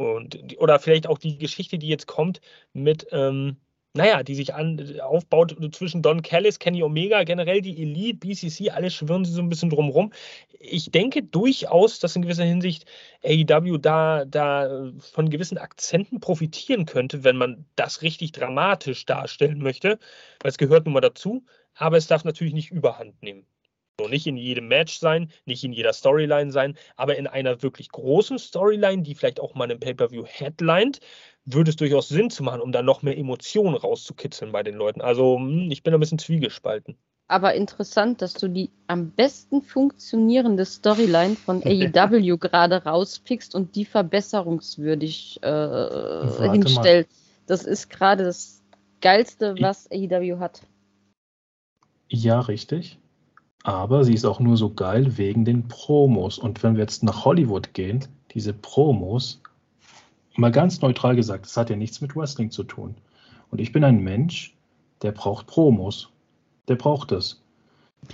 und, oder vielleicht auch die Geschichte, die jetzt kommt mit, ähm, naja, die sich an, aufbaut zwischen Don Callis, Kenny Omega, generell die Elite, BCC, alle schwirren sie so ein bisschen drumherum. Ich denke durchaus, dass in gewisser Hinsicht AEW da, da von gewissen Akzenten profitieren könnte, wenn man das richtig dramatisch darstellen möchte, weil es gehört nun mal dazu, aber es darf natürlich nicht überhand nehmen. So, nicht in jedem Match sein, nicht in jeder Storyline sein, aber in einer wirklich großen Storyline, die vielleicht auch mal im Pay-Per-View headlined, würde es durchaus Sinn zu machen, um da noch mehr Emotionen rauszukitzeln bei den Leuten. Also hm, ich bin ein bisschen zwiegespalten. Aber interessant, dass du die am besten funktionierende Storyline von AEW gerade rauspickst und die verbesserungswürdig äh, hinstellst. Das ist gerade das Geilste, was AEW hat. Ja, richtig. Aber sie ist auch nur so geil wegen den Promos. Und wenn wir jetzt nach Hollywood gehen, diese Promos, mal ganz neutral gesagt, das hat ja nichts mit Wrestling zu tun. Und ich bin ein Mensch, der braucht Promos. Der braucht es.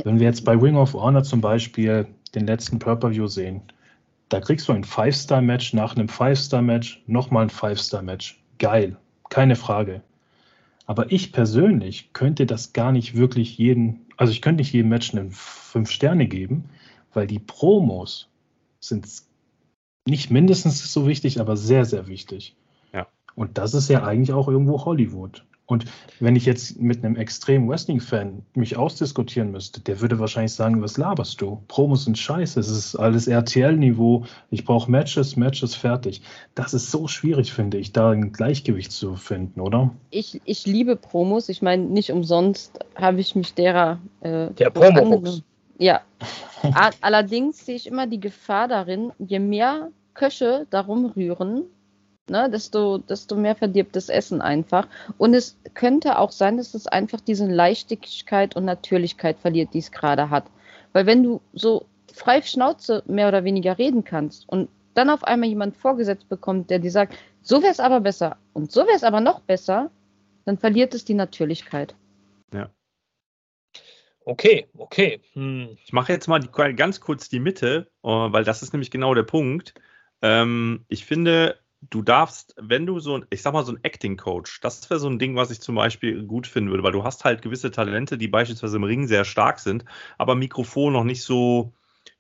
Wenn wir jetzt bei Ring of Honor zum Beispiel den letzten Pay-Per-View sehen, da kriegst du ein Five-Star-Match nach einem Five-Star-Match, nochmal ein Five-Star-Match. Geil, keine Frage. Aber ich persönlich könnte das gar nicht wirklich jeden also ich könnte nicht jedem Match einen fünf Sterne geben, weil die Promos sind nicht mindestens so wichtig, aber sehr, sehr wichtig. Ja. Und das ist ja eigentlich auch irgendwo Hollywood. Und wenn ich jetzt mit einem extremen Wrestling-Fan mich ausdiskutieren müsste, der würde wahrscheinlich sagen, was laberst du? Promos sind scheiße, es ist alles RTL-Niveau, ich brauche Matches, Matches fertig. Das ist so schwierig, finde ich, da ein Gleichgewicht zu finden, oder? Ich, ich liebe Promos, ich meine, nicht umsonst habe ich mich derer... Äh, Der promo Ja. Allerdings sehe ich immer die Gefahr darin, je mehr Köche darum rühren, ne, desto, desto mehr verdirbt das Essen einfach. Und es könnte auch sein, dass es einfach diese Leichtigkeit und Natürlichkeit verliert, die es gerade hat. Weil wenn du so frei Schnauze mehr oder weniger reden kannst und dann auf einmal jemand vorgesetzt bekommt, der dir sagt, so wäre es aber besser und so wäre es aber noch besser, dann verliert es die Natürlichkeit. Ja. Okay, okay. Hm. Ich mache jetzt mal die, ganz kurz die Mitte, äh, weil das ist nämlich genau der Punkt. Ähm, ich finde, du darfst, wenn du so ein, ich sag mal, so ein Acting-Coach, das wäre so ein Ding, was ich zum Beispiel gut finden würde, weil du hast halt gewisse Talente, die beispielsweise im Ring sehr stark sind, aber Mikrofon noch nicht so,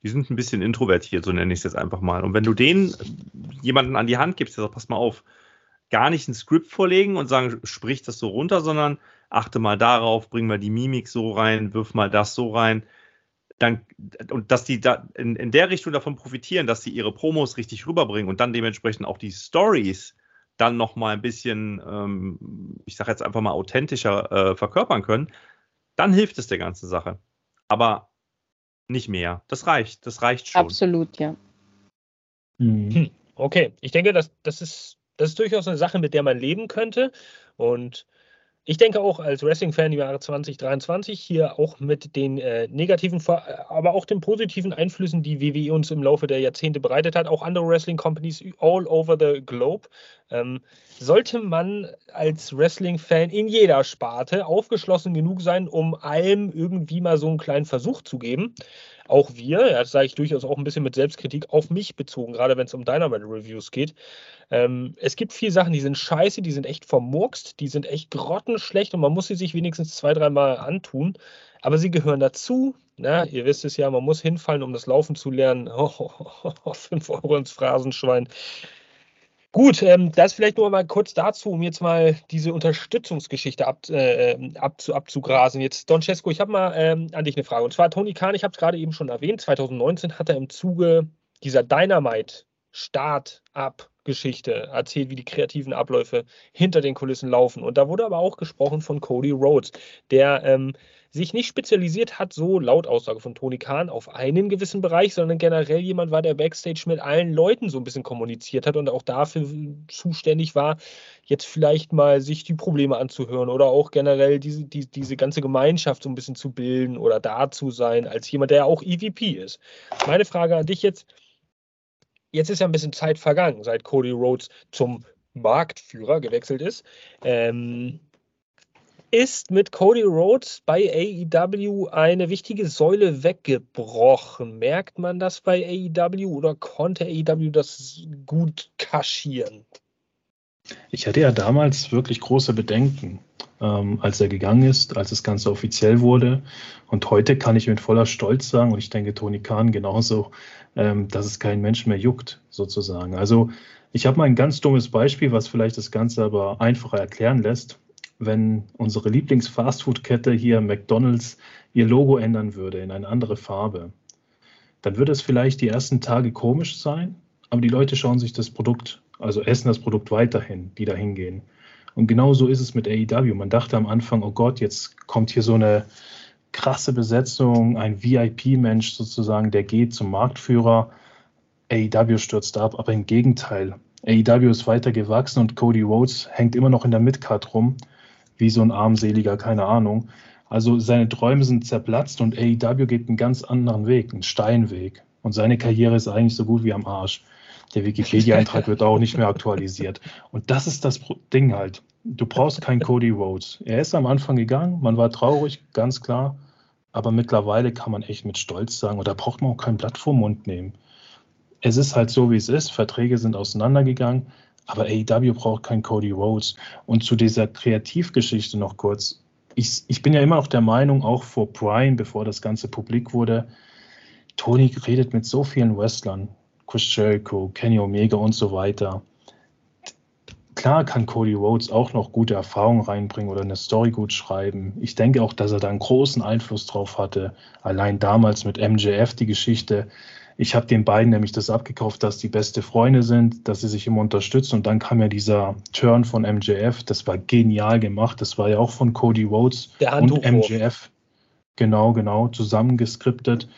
die sind ein bisschen introvertiert, so nenne ich es jetzt einfach mal. Und wenn du denen jemanden an die Hand gibst, der sagt, pass mal auf, gar nicht ein Skript vorlegen und sagen, sprich das so runter, sondern achte mal darauf, bring mal die Mimik so rein, wirf mal das so rein. Dann, und dass die da in, in der Richtung davon profitieren, dass sie ihre Promos richtig rüberbringen und dann dementsprechend auch die Stories dann nochmal ein bisschen, ähm, ich sage jetzt einfach mal authentischer äh, verkörpern können, dann hilft es der ganzen Sache. Aber nicht mehr. Das reicht. Das reicht schon. Absolut, ja. Hm. Okay, ich denke, das, das, ist, das ist durchaus eine Sache, mit der man leben könnte. Und ich denke auch als Wrestling-Fan im Jahre 2023 hier auch mit den äh, negativen, aber auch den positiven Einflüssen, die WWE uns im Laufe der Jahrzehnte bereitet hat, auch andere Wrestling-Companies all over the globe, ähm, sollte man als Wrestling-Fan in jeder Sparte aufgeschlossen genug sein, um allem irgendwie mal so einen kleinen Versuch zu geben auch wir, das sage ich durchaus auch ein bisschen mit Selbstkritik, auf mich bezogen, gerade wenn es um Dynamite-Reviews geht. Ähm, es gibt viele Sachen, die sind scheiße, die sind echt vermurkst, die sind echt grottenschlecht und man muss sie sich wenigstens zwei, dreimal antun. Aber sie gehören dazu. Na, ihr wisst es ja, man muss hinfallen, um das Laufen zu lernen. Oh, 5 Euro ins Phrasenschwein. Gut, ähm, das vielleicht nur mal kurz dazu, um jetzt mal diese Unterstützungsgeschichte ab, äh, abzu, abzugrasen. Jetzt, Don Cesco, ich habe mal ähm, an dich eine Frage. Und zwar Tony Khan, ich habe es gerade eben schon erwähnt, 2019 hat er im Zuge dieser Dynamite Start-up-Geschichte erzählt, wie die kreativen Abläufe hinter den Kulissen laufen. Und da wurde aber auch gesprochen von Cody Rhodes, der ähm, sich nicht spezialisiert hat, so laut Aussage von Tony Khan, auf einen gewissen Bereich, sondern generell jemand war, der Backstage mit allen Leuten so ein bisschen kommuniziert hat und auch dafür zuständig war, jetzt vielleicht mal sich die Probleme anzuhören oder auch generell diese, die, diese ganze Gemeinschaft so ein bisschen zu bilden oder da zu sein, als jemand, der auch EVP ist. Meine Frage an dich jetzt, jetzt ist ja ein bisschen Zeit vergangen, seit Cody Rhodes zum Marktführer gewechselt ist. Ähm, ist mit Cody Rhodes bei AEW eine wichtige Säule weggebrochen. Merkt man das bei AEW oder konnte AEW das gut kaschieren? Ich hatte ja damals wirklich große Bedenken, ähm, als er gegangen ist, als das Ganze offiziell wurde. Und heute kann ich mit voller Stolz sagen, und ich denke Tony Khan genauso, ähm, dass es keinen Menschen mehr juckt, sozusagen. Also ich habe mal ein ganz dummes Beispiel, was vielleicht das Ganze aber einfacher erklären lässt wenn unsere Lieblings-Fastfood-Kette hier McDonald's ihr Logo ändern würde in eine andere Farbe, dann würde es vielleicht die ersten Tage komisch sein, aber die Leute schauen sich das Produkt, also essen das Produkt weiterhin, die da hingehen. Und genau so ist es mit AEW. Man dachte am Anfang, oh Gott, jetzt kommt hier so eine krasse Besetzung, ein VIP-Mensch sozusagen, der geht zum Marktführer. AEW stürzt ab, aber im Gegenteil. AEW ist weiter gewachsen und Cody Rhodes hängt immer noch in der Midcard rum wie so ein armseliger, keine Ahnung. Also seine Träume sind zerplatzt und AEW geht einen ganz anderen Weg, einen Steinweg. Und seine Karriere ist eigentlich so gut wie am Arsch. Der Wikipedia-Eintrag wird auch nicht mehr aktualisiert. Und das ist das Ding halt. Du brauchst keinen Cody Rhodes. Er ist am Anfang gegangen, man war traurig, ganz klar. Aber mittlerweile kann man echt mit Stolz sagen, oder braucht man auch kein Blatt vor Mund nehmen. Es ist halt so, wie es ist. Verträge sind auseinandergegangen. Aber AEW braucht keinen Cody Rhodes. Und zu dieser Kreativgeschichte noch kurz. Ich, ich bin ja immer noch der Meinung, auch vor Brian, bevor das Ganze publik wurde, Tony redet mit so vielen Wrestlern, Chris Jericho, Kenny Omega und so weiter. Klar kann Cody Rhodes auch noch gute Erfahrungen reinbringen oder eine Story gut schreiben. Ich denke auch, dass er da einen großen Einfluss drauf hatte. Allein damals mit MJF die Geschichte, ich habe den beiden nämlich das abgekauft, dass die beste Freunde sind, dass sie sich immer unterstützen. Und dann kam ja dieser Turn von MJF. Das war genial gemacht. Das war ja auch von Cody Rhodes und MJF. Genau, genau, zusammengeskriptet.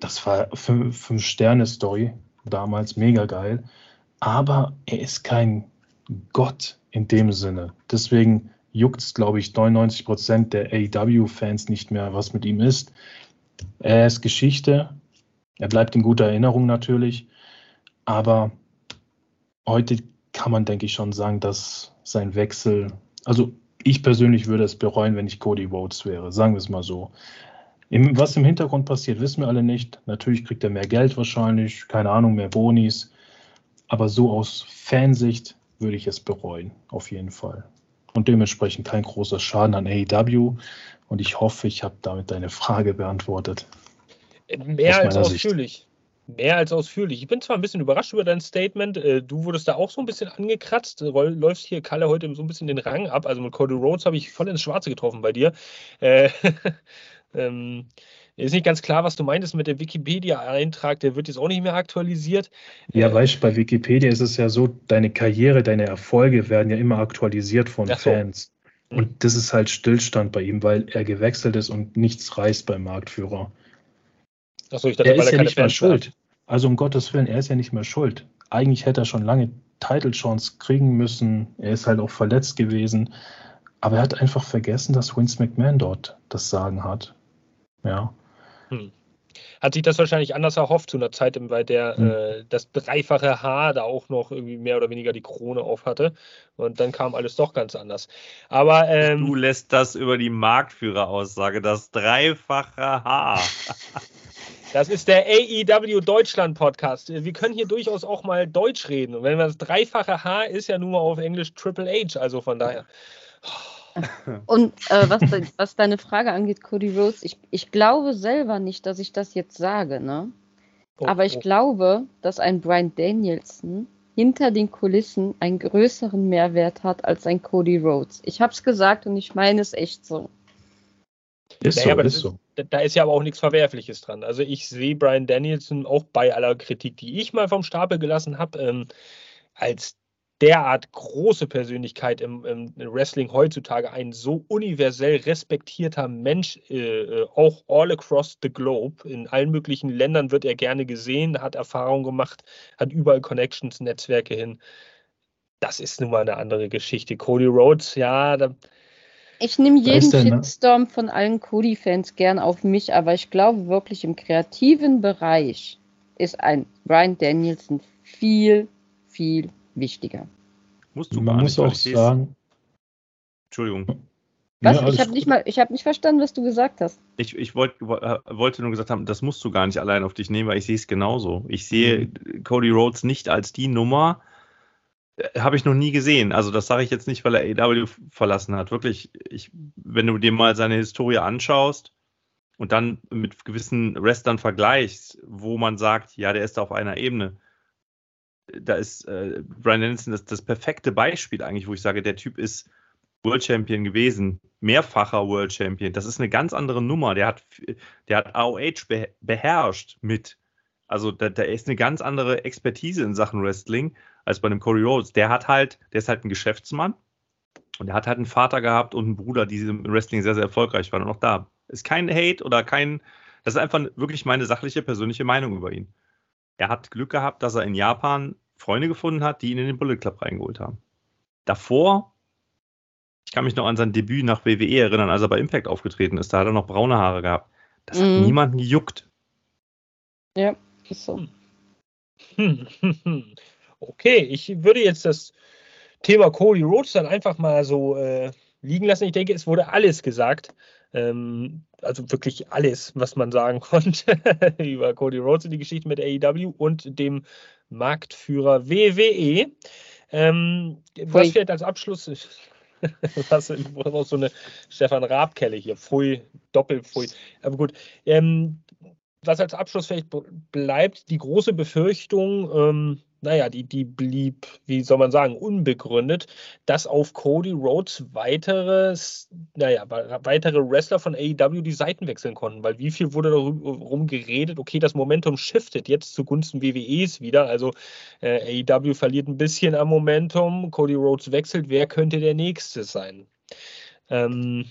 Das war fünf Sterne Story damals mega geil. Aber er ist kein Gott in dem Sinne. Deswegen juckt es, glaube ich, 99 Prozent der AEW-Fans nicht mehr, was mit ihm ist. Er ist Geschichte, er bleibt in guter Erinnerung natürlich, aber heute kann man, denke ich, schon sagen, dass sein Wechsel, also ich persönlich würde es bereuen, wenn ich Cody Rhodes wäre, sagen wir es mal so. Im, was im Hintergrund passiert, wissen wir alle nicht. Natürlich kriegt er mehr Geld wahrscheinlich, keine Ahnung, mehr Bonis. Aber so aus Fansicht würde ich es bereuen, auf jeden Fall. Und dementsprechend kein großer Schaden an AEW. Und ich hoffe, ich habe damit deine Frage beantwortet. Mehr als ausführlich. Sicht. Mehr als ausführlich. Ich bin zwar ein bisschen überrascht über dein Statement. Äh, du wurdest da auch so ein bisschen angekratzt. Du läufst hier Kalle heute so ein bisschen den Rang ab. Also mit Cody Rhodes habe ich voll ins Schwarze getroffen bei dir. Äh, ähm, ist nicht ganz klar, was du meintest mit dem Wikipedia-Eintrag. Der wird jetzt auch nicht mehr aktualisiert. Ja, äh, weißt du, bei Wikipedia ist es ja so, deine Karriere, deine Erfolge werden ja immer aktualisiert von so. Fans. Und das ist halt Stillstand bei ihm, weil er gewechselt ist und nichts reißt beim Marktführer. Achso, ich dachte, er ist er ja nicht mehr schuld. Also um Gottes Willen, er ist ja nicht mehr schuld. Eigentlich hätte er schon lange Title Chance kriegen müssen. Er ist halt auch verletzt gewesen. Aber er hat einfach vergessen, dass Vince McMahon dort das Sagen hat. Ja. Hm. Hat sich das wahrscheinlich anders erhofft zu einer Zeit, bei der hm. äh, das dreifache Haar da auch noch irgendwie mehr oder weniger die Krone auf hatte. Und dann kam alles doch ganz anders. Aber ähm, du lässt das über die Marktführeraussage, das dreifache Haar. Das ist der AEW Deutschland Podcast. Wir können hier durchaus auch mal Deutsch reden. Und wenn man das dreifache H ist ja nun mal auf Englisch Triple H, also von daher. Und äh, was, was, deine Frage angeht, Cody Rhodes, ich, ich glaube selber nicht, dass ich das jetzt sage, ne? Oh, Aber ich oh. glaube, dass ein Brian Danielson hinter den Kulissen einen größeren Mehrwert hat als ein Cody Rhodes. Ich habe es gesagt und ich meine es echt so. Ist naja, so, ist so da ist ja aber auch nichts Verwerfliches dran. Also ich sehe Brian Danielson auch bei aller Kritik, die ich mal vom Stapel gelassen habe, ähm, als derart große Persönlichkeit im, im, Wrestling heutzutage, ein so universell respektierter Mensch, äh, äh, auch all across the globe. In allen möglichen Ländern wird er gerne gesehen, hat Erfahrung gemacht, hat überall Connections, Netzwerke hin. Das ist nun mal eine andere Geschichte. Cody Rhodes, ja, da, ich nehme jeden der, ne? Shitstorm von allen Cody-Fans gern auf mich, aber ich glaube wirklich im kreativen Bereich ist ein Brian Danielson viel, viel wichtiger. Musst du Man muss auch sagen. Entschuldigung. Was? Ja, ich habe nicht mal, nicht verstanden, was du gesagt hast. Ich, ich wollt, wollte nur gesagt haben, das musst du gar nicht allein auf dich nehmen, weil ich sehe es genauso. Ich sehe mhm. Cody Rhodes nicht als die Nummer, habe ich noch nie gesehen. Also das sage ich jetzt nicht, weil er AW verlassen hat. Wirklich, ich, wenn du dir mal seine Historie anschaust und dann mit gewissen Wrestlern vergleichst, wo man sagt, ja, der ist da auf einer Ebene. Da ist äh, Brian Dennison das, das perfekte Beispiel eigentlich, wo ich sage, der Typ ist World Champion gewesen, mehrfacher World Champion. Das ist eine ganz andere Nummer. Der hat, der hat AOH beherrscht mit. Also da, da ist eine ganz andere Expertise in Sachen Wrestling als bei einem Corey Rhodes. Der hat halt, der ist halt ein Geschäftsmann und der hat halt einen Vater gehabt und einen Bruder, die im Wrestling sehr, sehr erfolgreich waren und auch da. Ist kein Hate oder kein, das ist einfach wirklich meine sachliche, persönliche Meinung über ihn. Er hat Glück gehabt, dass er in Japan Freunde gefunden hat, die ihn in den Bullet Club reingeholt haben. Davor, ich kann mich noch an sein Debüt nach WWE erinnern, als er bei Impact aufgetreten ist, da hat er noch braune Haare gehabt. Das hat niemanden gejuckt. Ja, ist so. Hm. Okay, ich würde jetzt das Thema Cody Rhodes dann einfach mal so äh, liegen lassen. Ich denke, es wurde alles gesagt. Ähm, also wirklich alles, was man sagen konnte über Cody Rhodes in die Geschichte mit AEW und dem Marktführer WWE. Ähm, was vielleicht als Abschluss was auch so eine Stefan Raab-Kelle hier. Pfui, Doppelpfui. Aber gut. Ähm, was als Abschluss vielleicht bleibt, die große Befürchtung, ähm, naja, die, die blieb, wie soll man sagen, unbegründet, dass auf Cody Rhodes weiteres, naja, weitere Wrestler von AEW die Seiten wechseln konnten, weil wie viel wurde darum geredet, okay, das Momentum shiftet jetzt zugunsten WWEs wieder, also äh, AEW verliert ein bisschen am Momentum, Cody Rhodes wechselt, wer könnte der Nächste sein? Ähm,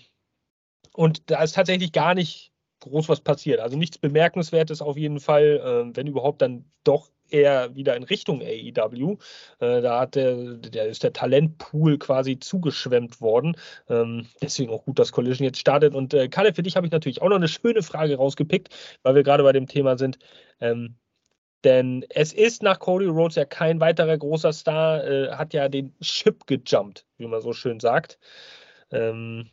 und da ist tatsächlich gar nicht groß was passiert. Also nichts Bemerkenswertes auf jeden Fall, äh, wenn überhaupt dann doch eher wieder in Richtung AEW. Äh, da hat der, der ist der Talentpool quasi zugeschwemmt worden. Ähm, deswegen auch gut, dass Collision jetzt startet. Und äh, Kalle, für dich habe ich natürlich auch noch eine schöne Frage rausgepickt, weil wir gerade bei dem Thema sind. Ähm, denn es ist nach Cody Rhodes ja kein weiterer großer Star, äh, hat ja den Chip gejumpt, wie man so schön sagt. Ähm,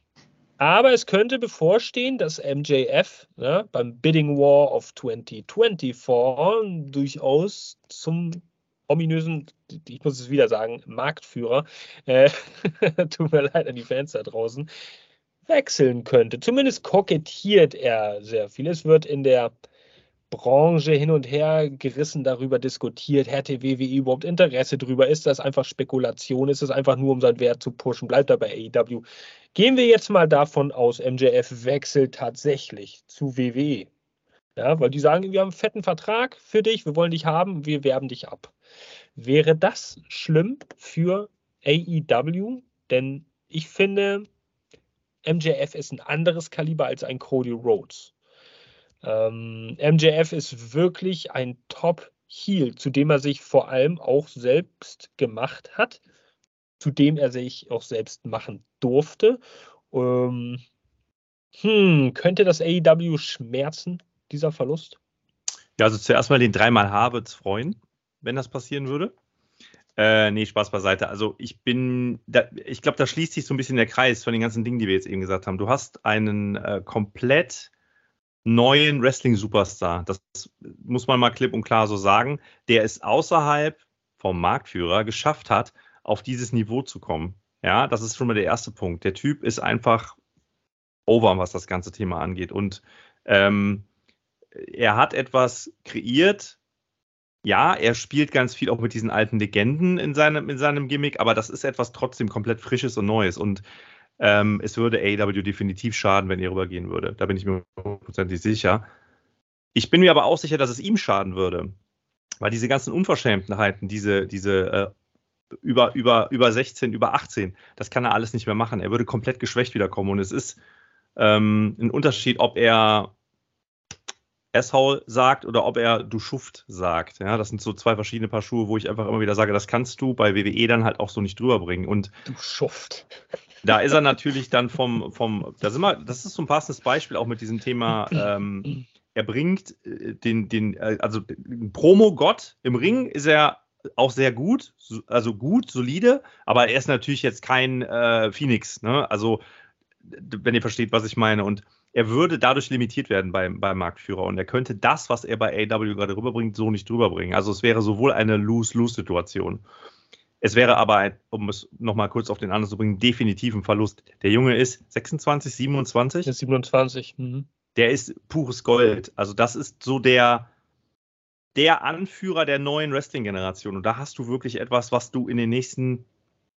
aber es könnte bevorstehen, dass MJF ne, beim Bidding War of 2024 durchaus zum ominösen, ich muss es wieder sagen, Marktführer, äh, tut mir leid an die Fans da draußen, wechseln könnte. Zumindest kokettiert er sehr viel. Es wird in der Branche hin und her gerissen darüber diskutiert, hätte WWE überhaupt Interesse drüber? Ist das einfach Spekulation? Ist es einfach nur, um seinen Wert zu pushen? Bleibt er bei AEW? Gehen wir jetzt mal davon aus, MJF wechselt tatsächlich zu WWE. Ja, weil die sagen, wir haben einen fetten Vertrag für dich, wir wollen dich haben, wir werben dich ab. Wäre das schlimm für AEW? Denn ich finde, MJF ist ein anderes Kaliber als ein Cody Rhodes. Ähm, MJF ist wirklich ein Top-Heel, zu dem er sich vor allem auch selbst gemacht hat, zu dem er sich auch selbst machen durfte. Ähm, hm, könnte das AEW schmerzen, dieser Verlust? Ja, also zuerst mal den dreimal H wird es freuen, wenn das passieren würde. Äh, nee, Spaß beiseite. Also ich bin, da, ich glaube, da schließt sich so ein bisschen der Kreis von den ganzen Dingen, die wir jetzt eben gesagt haben. Du hast einen äh, komplett neuen Wrestling-Superstar. Das muss man mal klipp und klar so sagen, der es außerhalb vom Marktführer geschafft hat, auf dieses Niveau zu kommen. Ja, das ist schon mal der erste Punkt. Der Typ ist einfach over, was das ganze Thema angeht. Und ähm, er hat etwas kreiert. Ja, er spielt ganz viel auch mit diesen alten Legenden in seinem, in seinem Gimmick, aber das ist etwas trotzdem komplett Frisches und Neues. Und ähm, es würde AEW definitiv schaden, wenn er rübergehen würde. Da bin ich mir hundertprozentig sicher. Ich bin mir aber auch sicher, dass es ihm schaden würde. Weil diese ganzen Unverschämtheiten, diese, diese äh, über, über, über 16, über 18, das kann er alles nicht mehr machen. Er würde komplett geschwächt wiederkommen. Und es ist ähm, ein Unterschied, ob er Asshole sagt oder ob er du Schuft sagt. Ja, das sind so zwei verschiedene Paar Schuhe, wo ich einfach immer wieder sage, das kannst du bei WWE dann halt auch so nicht drüber bringen. Und du Schuft. Da ist er natürlich dann vom, vom da sind wir, das ist so ein passendes Beispiel auch mit diesem Thema, ähm, er bringt äh, den, den, äh, also Promo-Gott im Ring ist er auch sehr gut, also gut, solide, aber er ist natürlich jetzt kein äh, Phoenix, ne? Also, wenn ihr versteht, was ich meine. Und er würde dadurch limitiert werden beim, beim Marktführer und er könnte das, was er bei AW gerade rüberbringt, so nicht rüberbringen. Also es wäre sowohl eine Lose-Lose-Situation. Es wäre aber, um es nochmal kurz auf den anderen zu bringen, definitiv ein Verlust. Der Junge ist 26, 27? Der ist 27. Mhm. Der ist pures Gold. Also das ist so der, der Anführer der neuen Wrestling-Generation. Und da hast du wirklich etwas, was du in den nächsten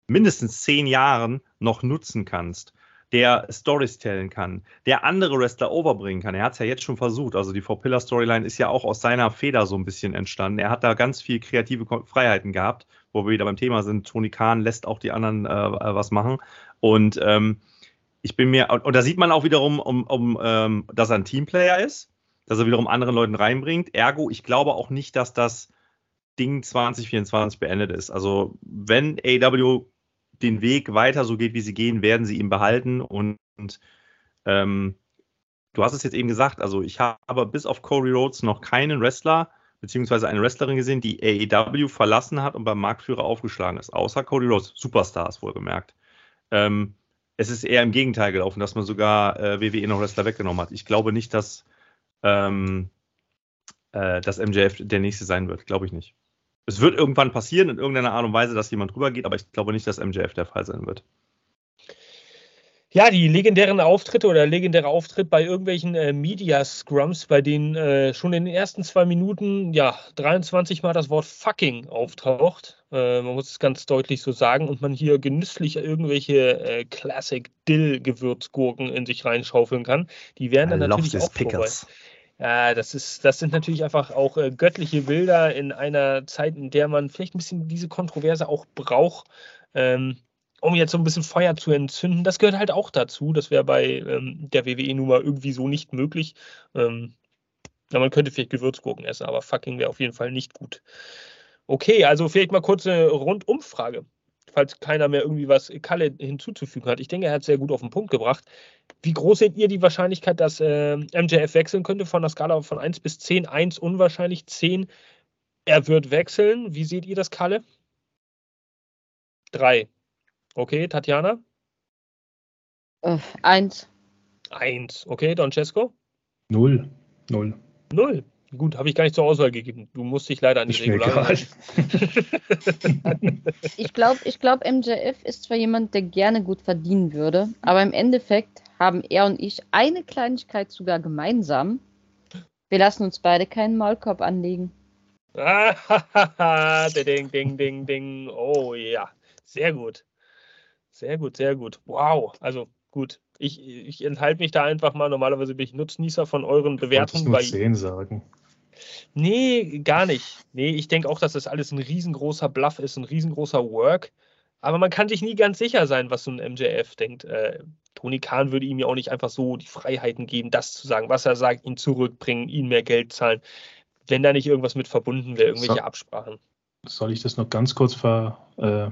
mindestens zehn Jahren noch nutzen kannst der Stories tellen kann, der andere Wrestler overbringen kann. Er hat es ja jetzt schon versucht. Also die Four-Pillar-Storyline ist ja auch aus seiner Feder so ein bisschen entstanden. Er hat da ganz viel kreative Freiheiten gehabt, wo wir wieder beim Thema sind. Tony Khan lässt auch die anderen äh, äh, was machen. Und ähm, ich bin mir, und da sieht man auch wiederum, um, um, ähm, dass er ein Teamplayer ist, dass er wiederum anderen Leuten reinbringt. Ergo, ich glaube auch nicht, dass das Ding 2024 beendet ist. Also, wenn AW den Weg weiter so geht, wie sie gehen, werden sie ihn behalten. Und, und ähm, du hast es jetzt eben gesagt, also ich habe bis auf Corey Rhodes noch keinen Wrestler beziehungsweise eine Wrestlerin gesehen, die AEW verlassen hat und beim Marktführer aufgeschlagen ist, außer Cody Rhodes, Superstars wohlgemerkt. Ähm, es ist eher im Gegenteil gelaufen, dass man sogar äh, WWE noch Wrestler weggenommen hat. Ich glaube nicht, dass, ähm, äh, dass MJF der nächste sein wird. Glaube ich nicht es wird irgendwann passieren in irgendeiner Art und Weise, dass jemand rübergeht, aber ich glaube nicht, dass MJF der Fall sein wird. Ja, die legendären Auftritte oder legendäre Auftritt bei irgendwelchen äh, Media Scrums, bei denen äh, schon in den ersten zwei Minuten ja 23 Mal das Wort fucking auftaucht. Äh, man muss es ganz deutlich so sagen und man hier genüsslich irgendwelche äh, Classic Dill Gewürzgurken in sich reinschaufeln kann. Die werden dann natürlich auch Pickles. vorbei. Ja, das ist, das sind natürlich einfach auch äh, göttliche Bilder in einer Zeit, in der man vielleicht ein bisschen diese Kontroverse auch braucht, ähm, um jetzt so ein bisschen Feuer zu entzünden. Das gehört halt auch dazu. Das wäre bei ähm, der WWE nun mal irgendwie so nicht möglich. Ähm, ja, man könnte vielleicht Gewürzgurken essen, aber fucking wäre auf jeden Fall nicht gut. Okay, also vielleicht mal kurz eine Rundumfrage falls keiner mehr irgendwie was Kalle hinzuzufügen hat. Ich denke, er hat es sehr gut auf den Punkt gebracht. Wie groß seht ihr die Wahrscheinlichkeit, dass äh, MJF wechseln könnte von der Skala von 1 bis 10? 1 unwahrscheinlich, 10 er wird wechseln. Wie seht ihr das, Kalle? 3. Okay, Tatjana? Äh, 1. 1. Okay, Don Cesco? 0. 0. 0. Gut, habe ich gar nicht zur Auswahl gegeben. Du musst dich leider an die Regularien. ich glaube, ich glaub, MJF ist zwar jemand, der gerne gut verdienen würde, aber im Endeffekt haben er und ich eine Kleinigkeit sogar gemeinsam. Wir lassen uns beide keinen Maulkorb anlegen. Ah, ding, ding, ding, ding. Oh ja, sehr gut. Sehr gut, sehr gut. Wow. Also gut. Ich, ich enthalte mich da einfach mal. Normalerweise bin ich Nutznießer von euren Bewertungen. Ich nur 10 sagen. Nee, gar nicht. Nee, ich denke auch, dass das alles ein riesengroßer Bluff ist, ein riesengroßer Work. Aber man kann sich nie ganz sicher sein, was so ein MJF denkt. Äh, Tony Khan würde ihm ja auch nicht einfach so die Freiheiten geben, das zu sagen, was er sagt, ihn zurückbringen, ihn mehr Geld zahlen, wenn da nicht irgendwas mit verbunden wäre, irgendwelche so, Absprachen. Soll ich das noch ganz kurz ver, äh,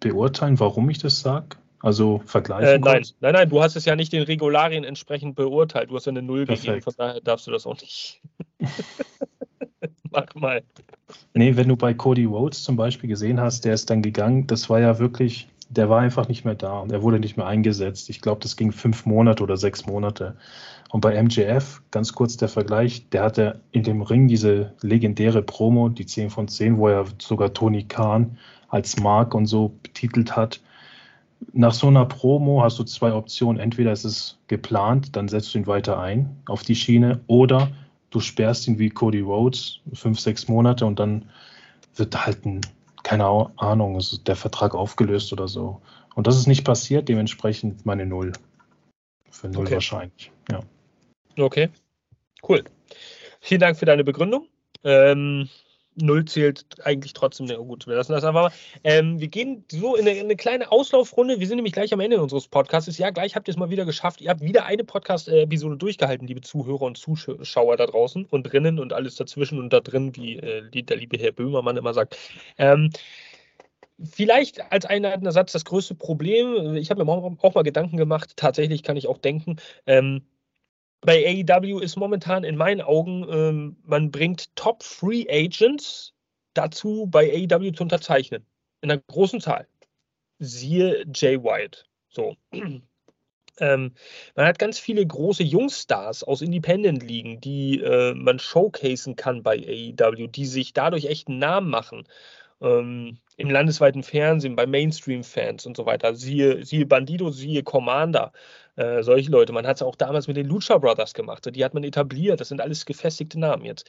beurteilen, warum ich das sage? Also vergleichen? Äh, nein, nein, nein, du hast es ja nicht den Regularien entsprechend beurteilt. Du hast ja eine Null Perfekt. gegeben, von daher darfst du das auch nicht. Mach mal. Nee, wenn du bei Cody Rhodes zum Beispiel gesehen hast, der ist dann gegangen, das war ja wirklich, der war einfach nicht mehr da und er wurde nicht mehr eingesetzt. Ich glaube, das ging fünf Monate oder sechs Monate. Und bei MJF, ganz kurz der Vergleich, der hatte in dem Ring diese legendäre Promo, die 10 von 10, wo er sogar Tony Khan als Mark und so betitelt hat. Nach so einer Promo hast du zwei Optionen. Entweder ist es geplant, dann setzt du ihn weiter ein auf die Schiene, oder du sperrst ihn wie Cody Rhodes fünf, sechs Monate und dann wird halt ein, keine Ahnung, ist der Vertrag aufgelöst oder so. Und das ist nicht passiert, dementsprechend meine Null. Für Null okay. wahrscheinlich, ja. Okay, cool. Vielen Dank für deine Begründung. Ähm, Null zählt eigentlich trotzdem. Na gut, wir lassen das einfach mal. Ähm, wir gehen so in eine, in eine, kleine Auslaufrunde. Wir sind nämlich gleich am Ende unseres Podcasts. Ja, gleich habt ihr es mal wieder geschafft. Ihr habt wieder eine Podcast-Episode durchgehalten, liebe Zuhörer und Zuschauer da draußen und drinnen und alles dazwischen und da drin, wie äh, der liebe Herr Böhmermann immer sagt. Ähm, Vielleicht als einleitender Satz das größte Problem, ich habe mir auch mal Gedanken gemacht, tatsächlich kann ich auch denken, ähm, bei AEW ist momentan in meinen Augen, ähm, man bringt Top Free Agents dazu, bei AEW zu unterzeichnen. In einer großen Zahl. Siehe Jay White. So. Ähm, man hat ganz viele große Jungstars aus Independent ligen, die äh, man showcasen kann bei AEW, die sich dadurch echt einen Namen machen. Ähm, Im landesweiten Fernsehen, bei Mainstream-Fans und so weiter. Siehe, siehe Bandido, siehe Commander. Äh, solche Leute. Man hat es auch damals mit den Lucha Brothers gemacht. Die hat man etabliert. Das sind alles gefestigte Namen jetzt.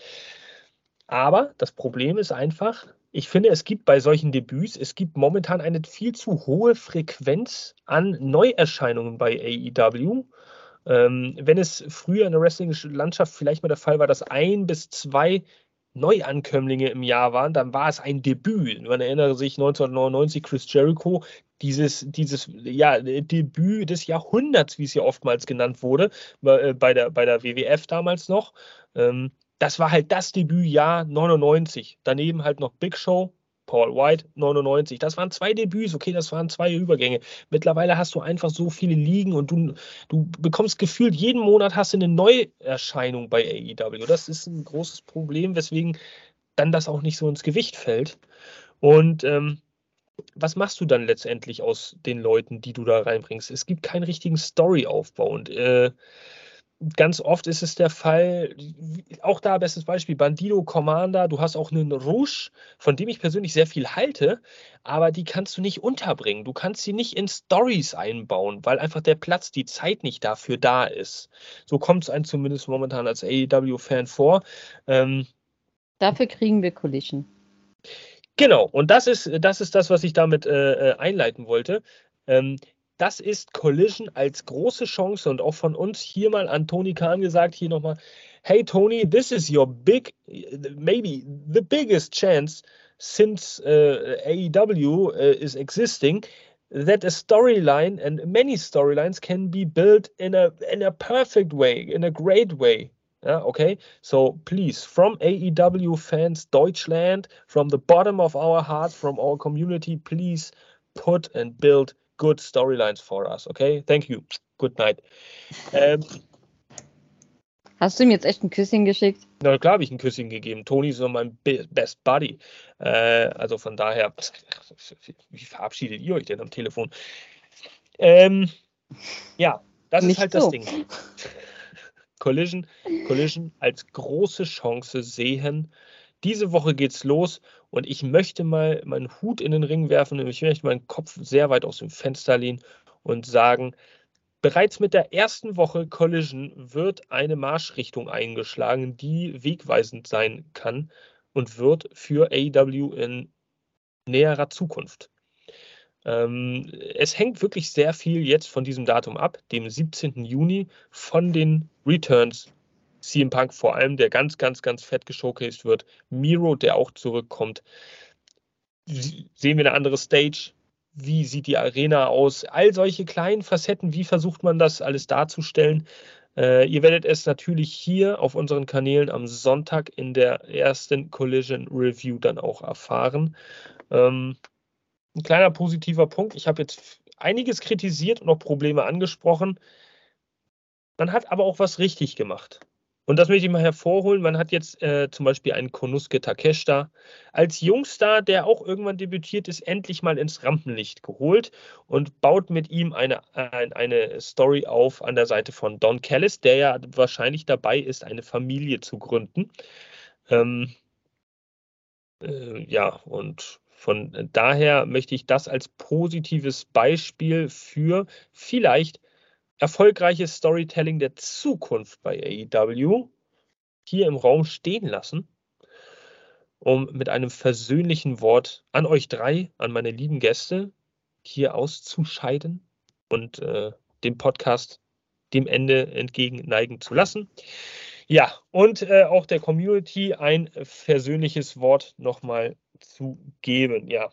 Aber das Problem ist einfach, ich finde, es gibt bei solchen Debüts, es gibt momentan eine viel zu hohe Frequenz an Neuerscheinungen bei AEW. Ähm, wenn es früher in der Wrestling-Landschaft vielleicht mal der Fall war, dass ein bis zwei Neuankömmlinge im Jahr waren, dann war es ein Debüt. Man erinnere sich 1999 Chris Jericho, dieses, dieses ja, Debüt des Jahrhunderts, wie es ja oftmals genannt wurde, äh, bei der, bei der WWF damals noch. Ähm, das war halt das Debütjahr 99. Daneben halt noch Big Show, Paul White 99. Das waren zwei Debüts, okay, das waren zwei Übergänge. Mittlerweile hast du einfach so viele Ligen und du, du bekommst gefühlt, jeden Monat hast du eine Neuerscheinung bei AEW. Das ist ein großes Problem, weswegen dann das auch nicht so ins Gewicht fällt. Und ähm, was machst du dann letztendlich aus den Leuten, die du da reinbringst? Es gibt keinen richtigen Storyaufbau und äh, ganz oft ist es der Fall, auch da bestes Beispiel, Bandido Commander, du hast auch einen Rouge, von dem ich persönlich sehr viel halte, aber die kannst du nicht unterbringen. Du kannst sie nicht in Stories einbauen, weil einfach der Platz, die Zeit nicht dafür da ist. So kommt es einem zumindest momentan als AEW-Fan vor. Ähm, Dafür kriegen wir Collision. Genau, und das ist, das ist das, was ich damit äh, äh einleiten wollte. Ähm, das ist Collision als große Chance und auch von uns hier mal an Tony Khan gesagt, hier nochmal, hey Tony, this is your big, maybe the biggest chance since uh, AEW uh, is existing that a storyline and many storylines can be built in a in a perfect way, in a great way. Yeah, okay. So please, from AEW fans, Deutschland, from the bottom of our hearts, from our community, please put and build good storylines for us, okay? Thank you. Good night. Ähm, Hast du ihm jetzt echt ein Küsschen geschickt? Na klar habe ich ein Küsschen gegeben. Tony ist so mein Best Buddy. Äh, also von daher, wie verabschiedet ihr euch denn am Telefon? Ähm, ja, das Nicht ist halt so. das Ding. Collision, Collision als große Chance sehen. Diese Woche geht's los und ich möchte mal meinen Hut in den Ring werfen. Ich möchte meinen Kopf sehr weit aus dem Fenster lehnen und sagen, Bereits mit der ersten Woche Collision wird eine Marschrichtung eingeschlagen, die wegweisend sein kann und wird für AEW in näherer Zukunft. Ähm, es hängt wirklich sehr viel jetzt von diesem Datum ab, dem 17. Juni, von den Returns. CM Punk vor allem, der ganz, ganz, ganz fett geshowcased wird. Miro, der auch zurückkommt. Sehen wir eine andere Stage? wie sieht die Arena aus, all solche kleinen Facetten, wie versucht man das alles darzustellen. Äh, ihr werdet es natürlich hier auf unseren Kanälen am Sonntag in der ersten Collision Review dann auch erfahren. Ähm, ein kleiner positiver Punkt, ich habe jetzt einiges kritisiert und auch Probleme angesprochen. Man hat aber auch was richtig gemacht. Und das möchte ich mal hervorholen. Man hat jetzt äh, zum Beispiel einen Konuske Takeshita als Jungstar, der auch irgendwann debütiert ist, endlich mal ins Rampenlicht geholt und baut mit ihm eine, ein, eine Story auf an der Seite von Don Callis, der ja wahrscheinlich dabei ist, eine Familie zu gründen. Ähm, äh, ja, und von daher möchte ich das als positives Beispiel für vielleicht erfolgreiches Storytelling der Zukunft bei AEW hier im Raum stehen lassen, um mit einem versöhnlichen Wort an euch drei, an meine lieben Gäste, hier auszuscheiden und äh, den Podcast dem Ende entgegenneigen zu lassen. Ja, und äh, auch der Community ein versöhnliches Wort nochmal zu geben. Ja,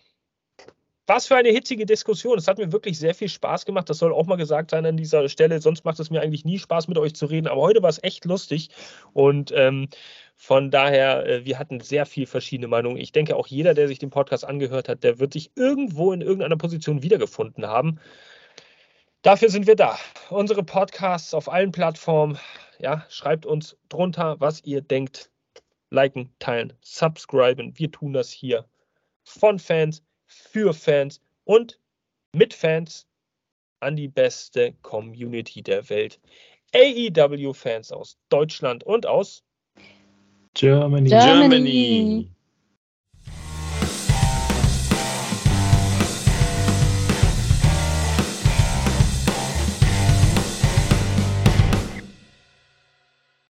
was für eine hitzige Diskussion. Es hat mir wirklich sehr viel Spaß gemacht. Das soll auch mal gesagt sein an dieser Stelle. Sonst macht es mir eigentlich nie Spaß, mit euch zu reden. Aber heute war es echt lustig. Und ähm, von daher, äh, wir hatten sehr viel verschiedene Meinungen. Ich denke, auch jeder, der sich den Podcast angehört hat, der wird sich irgendwo in irgendeiner Position wiedergefunden haben. Dafür sind wir da. Unsere Podcasts auf allen Plattformen. Ja, schreibt uns drunter, was ihr denkt. Liken, teilen, subscriben. Wir tun das hier von Fans für Fans und mit Fans an die beste Community der Welt. AEW-Fans aus Deutschland und aus Germany. Germany.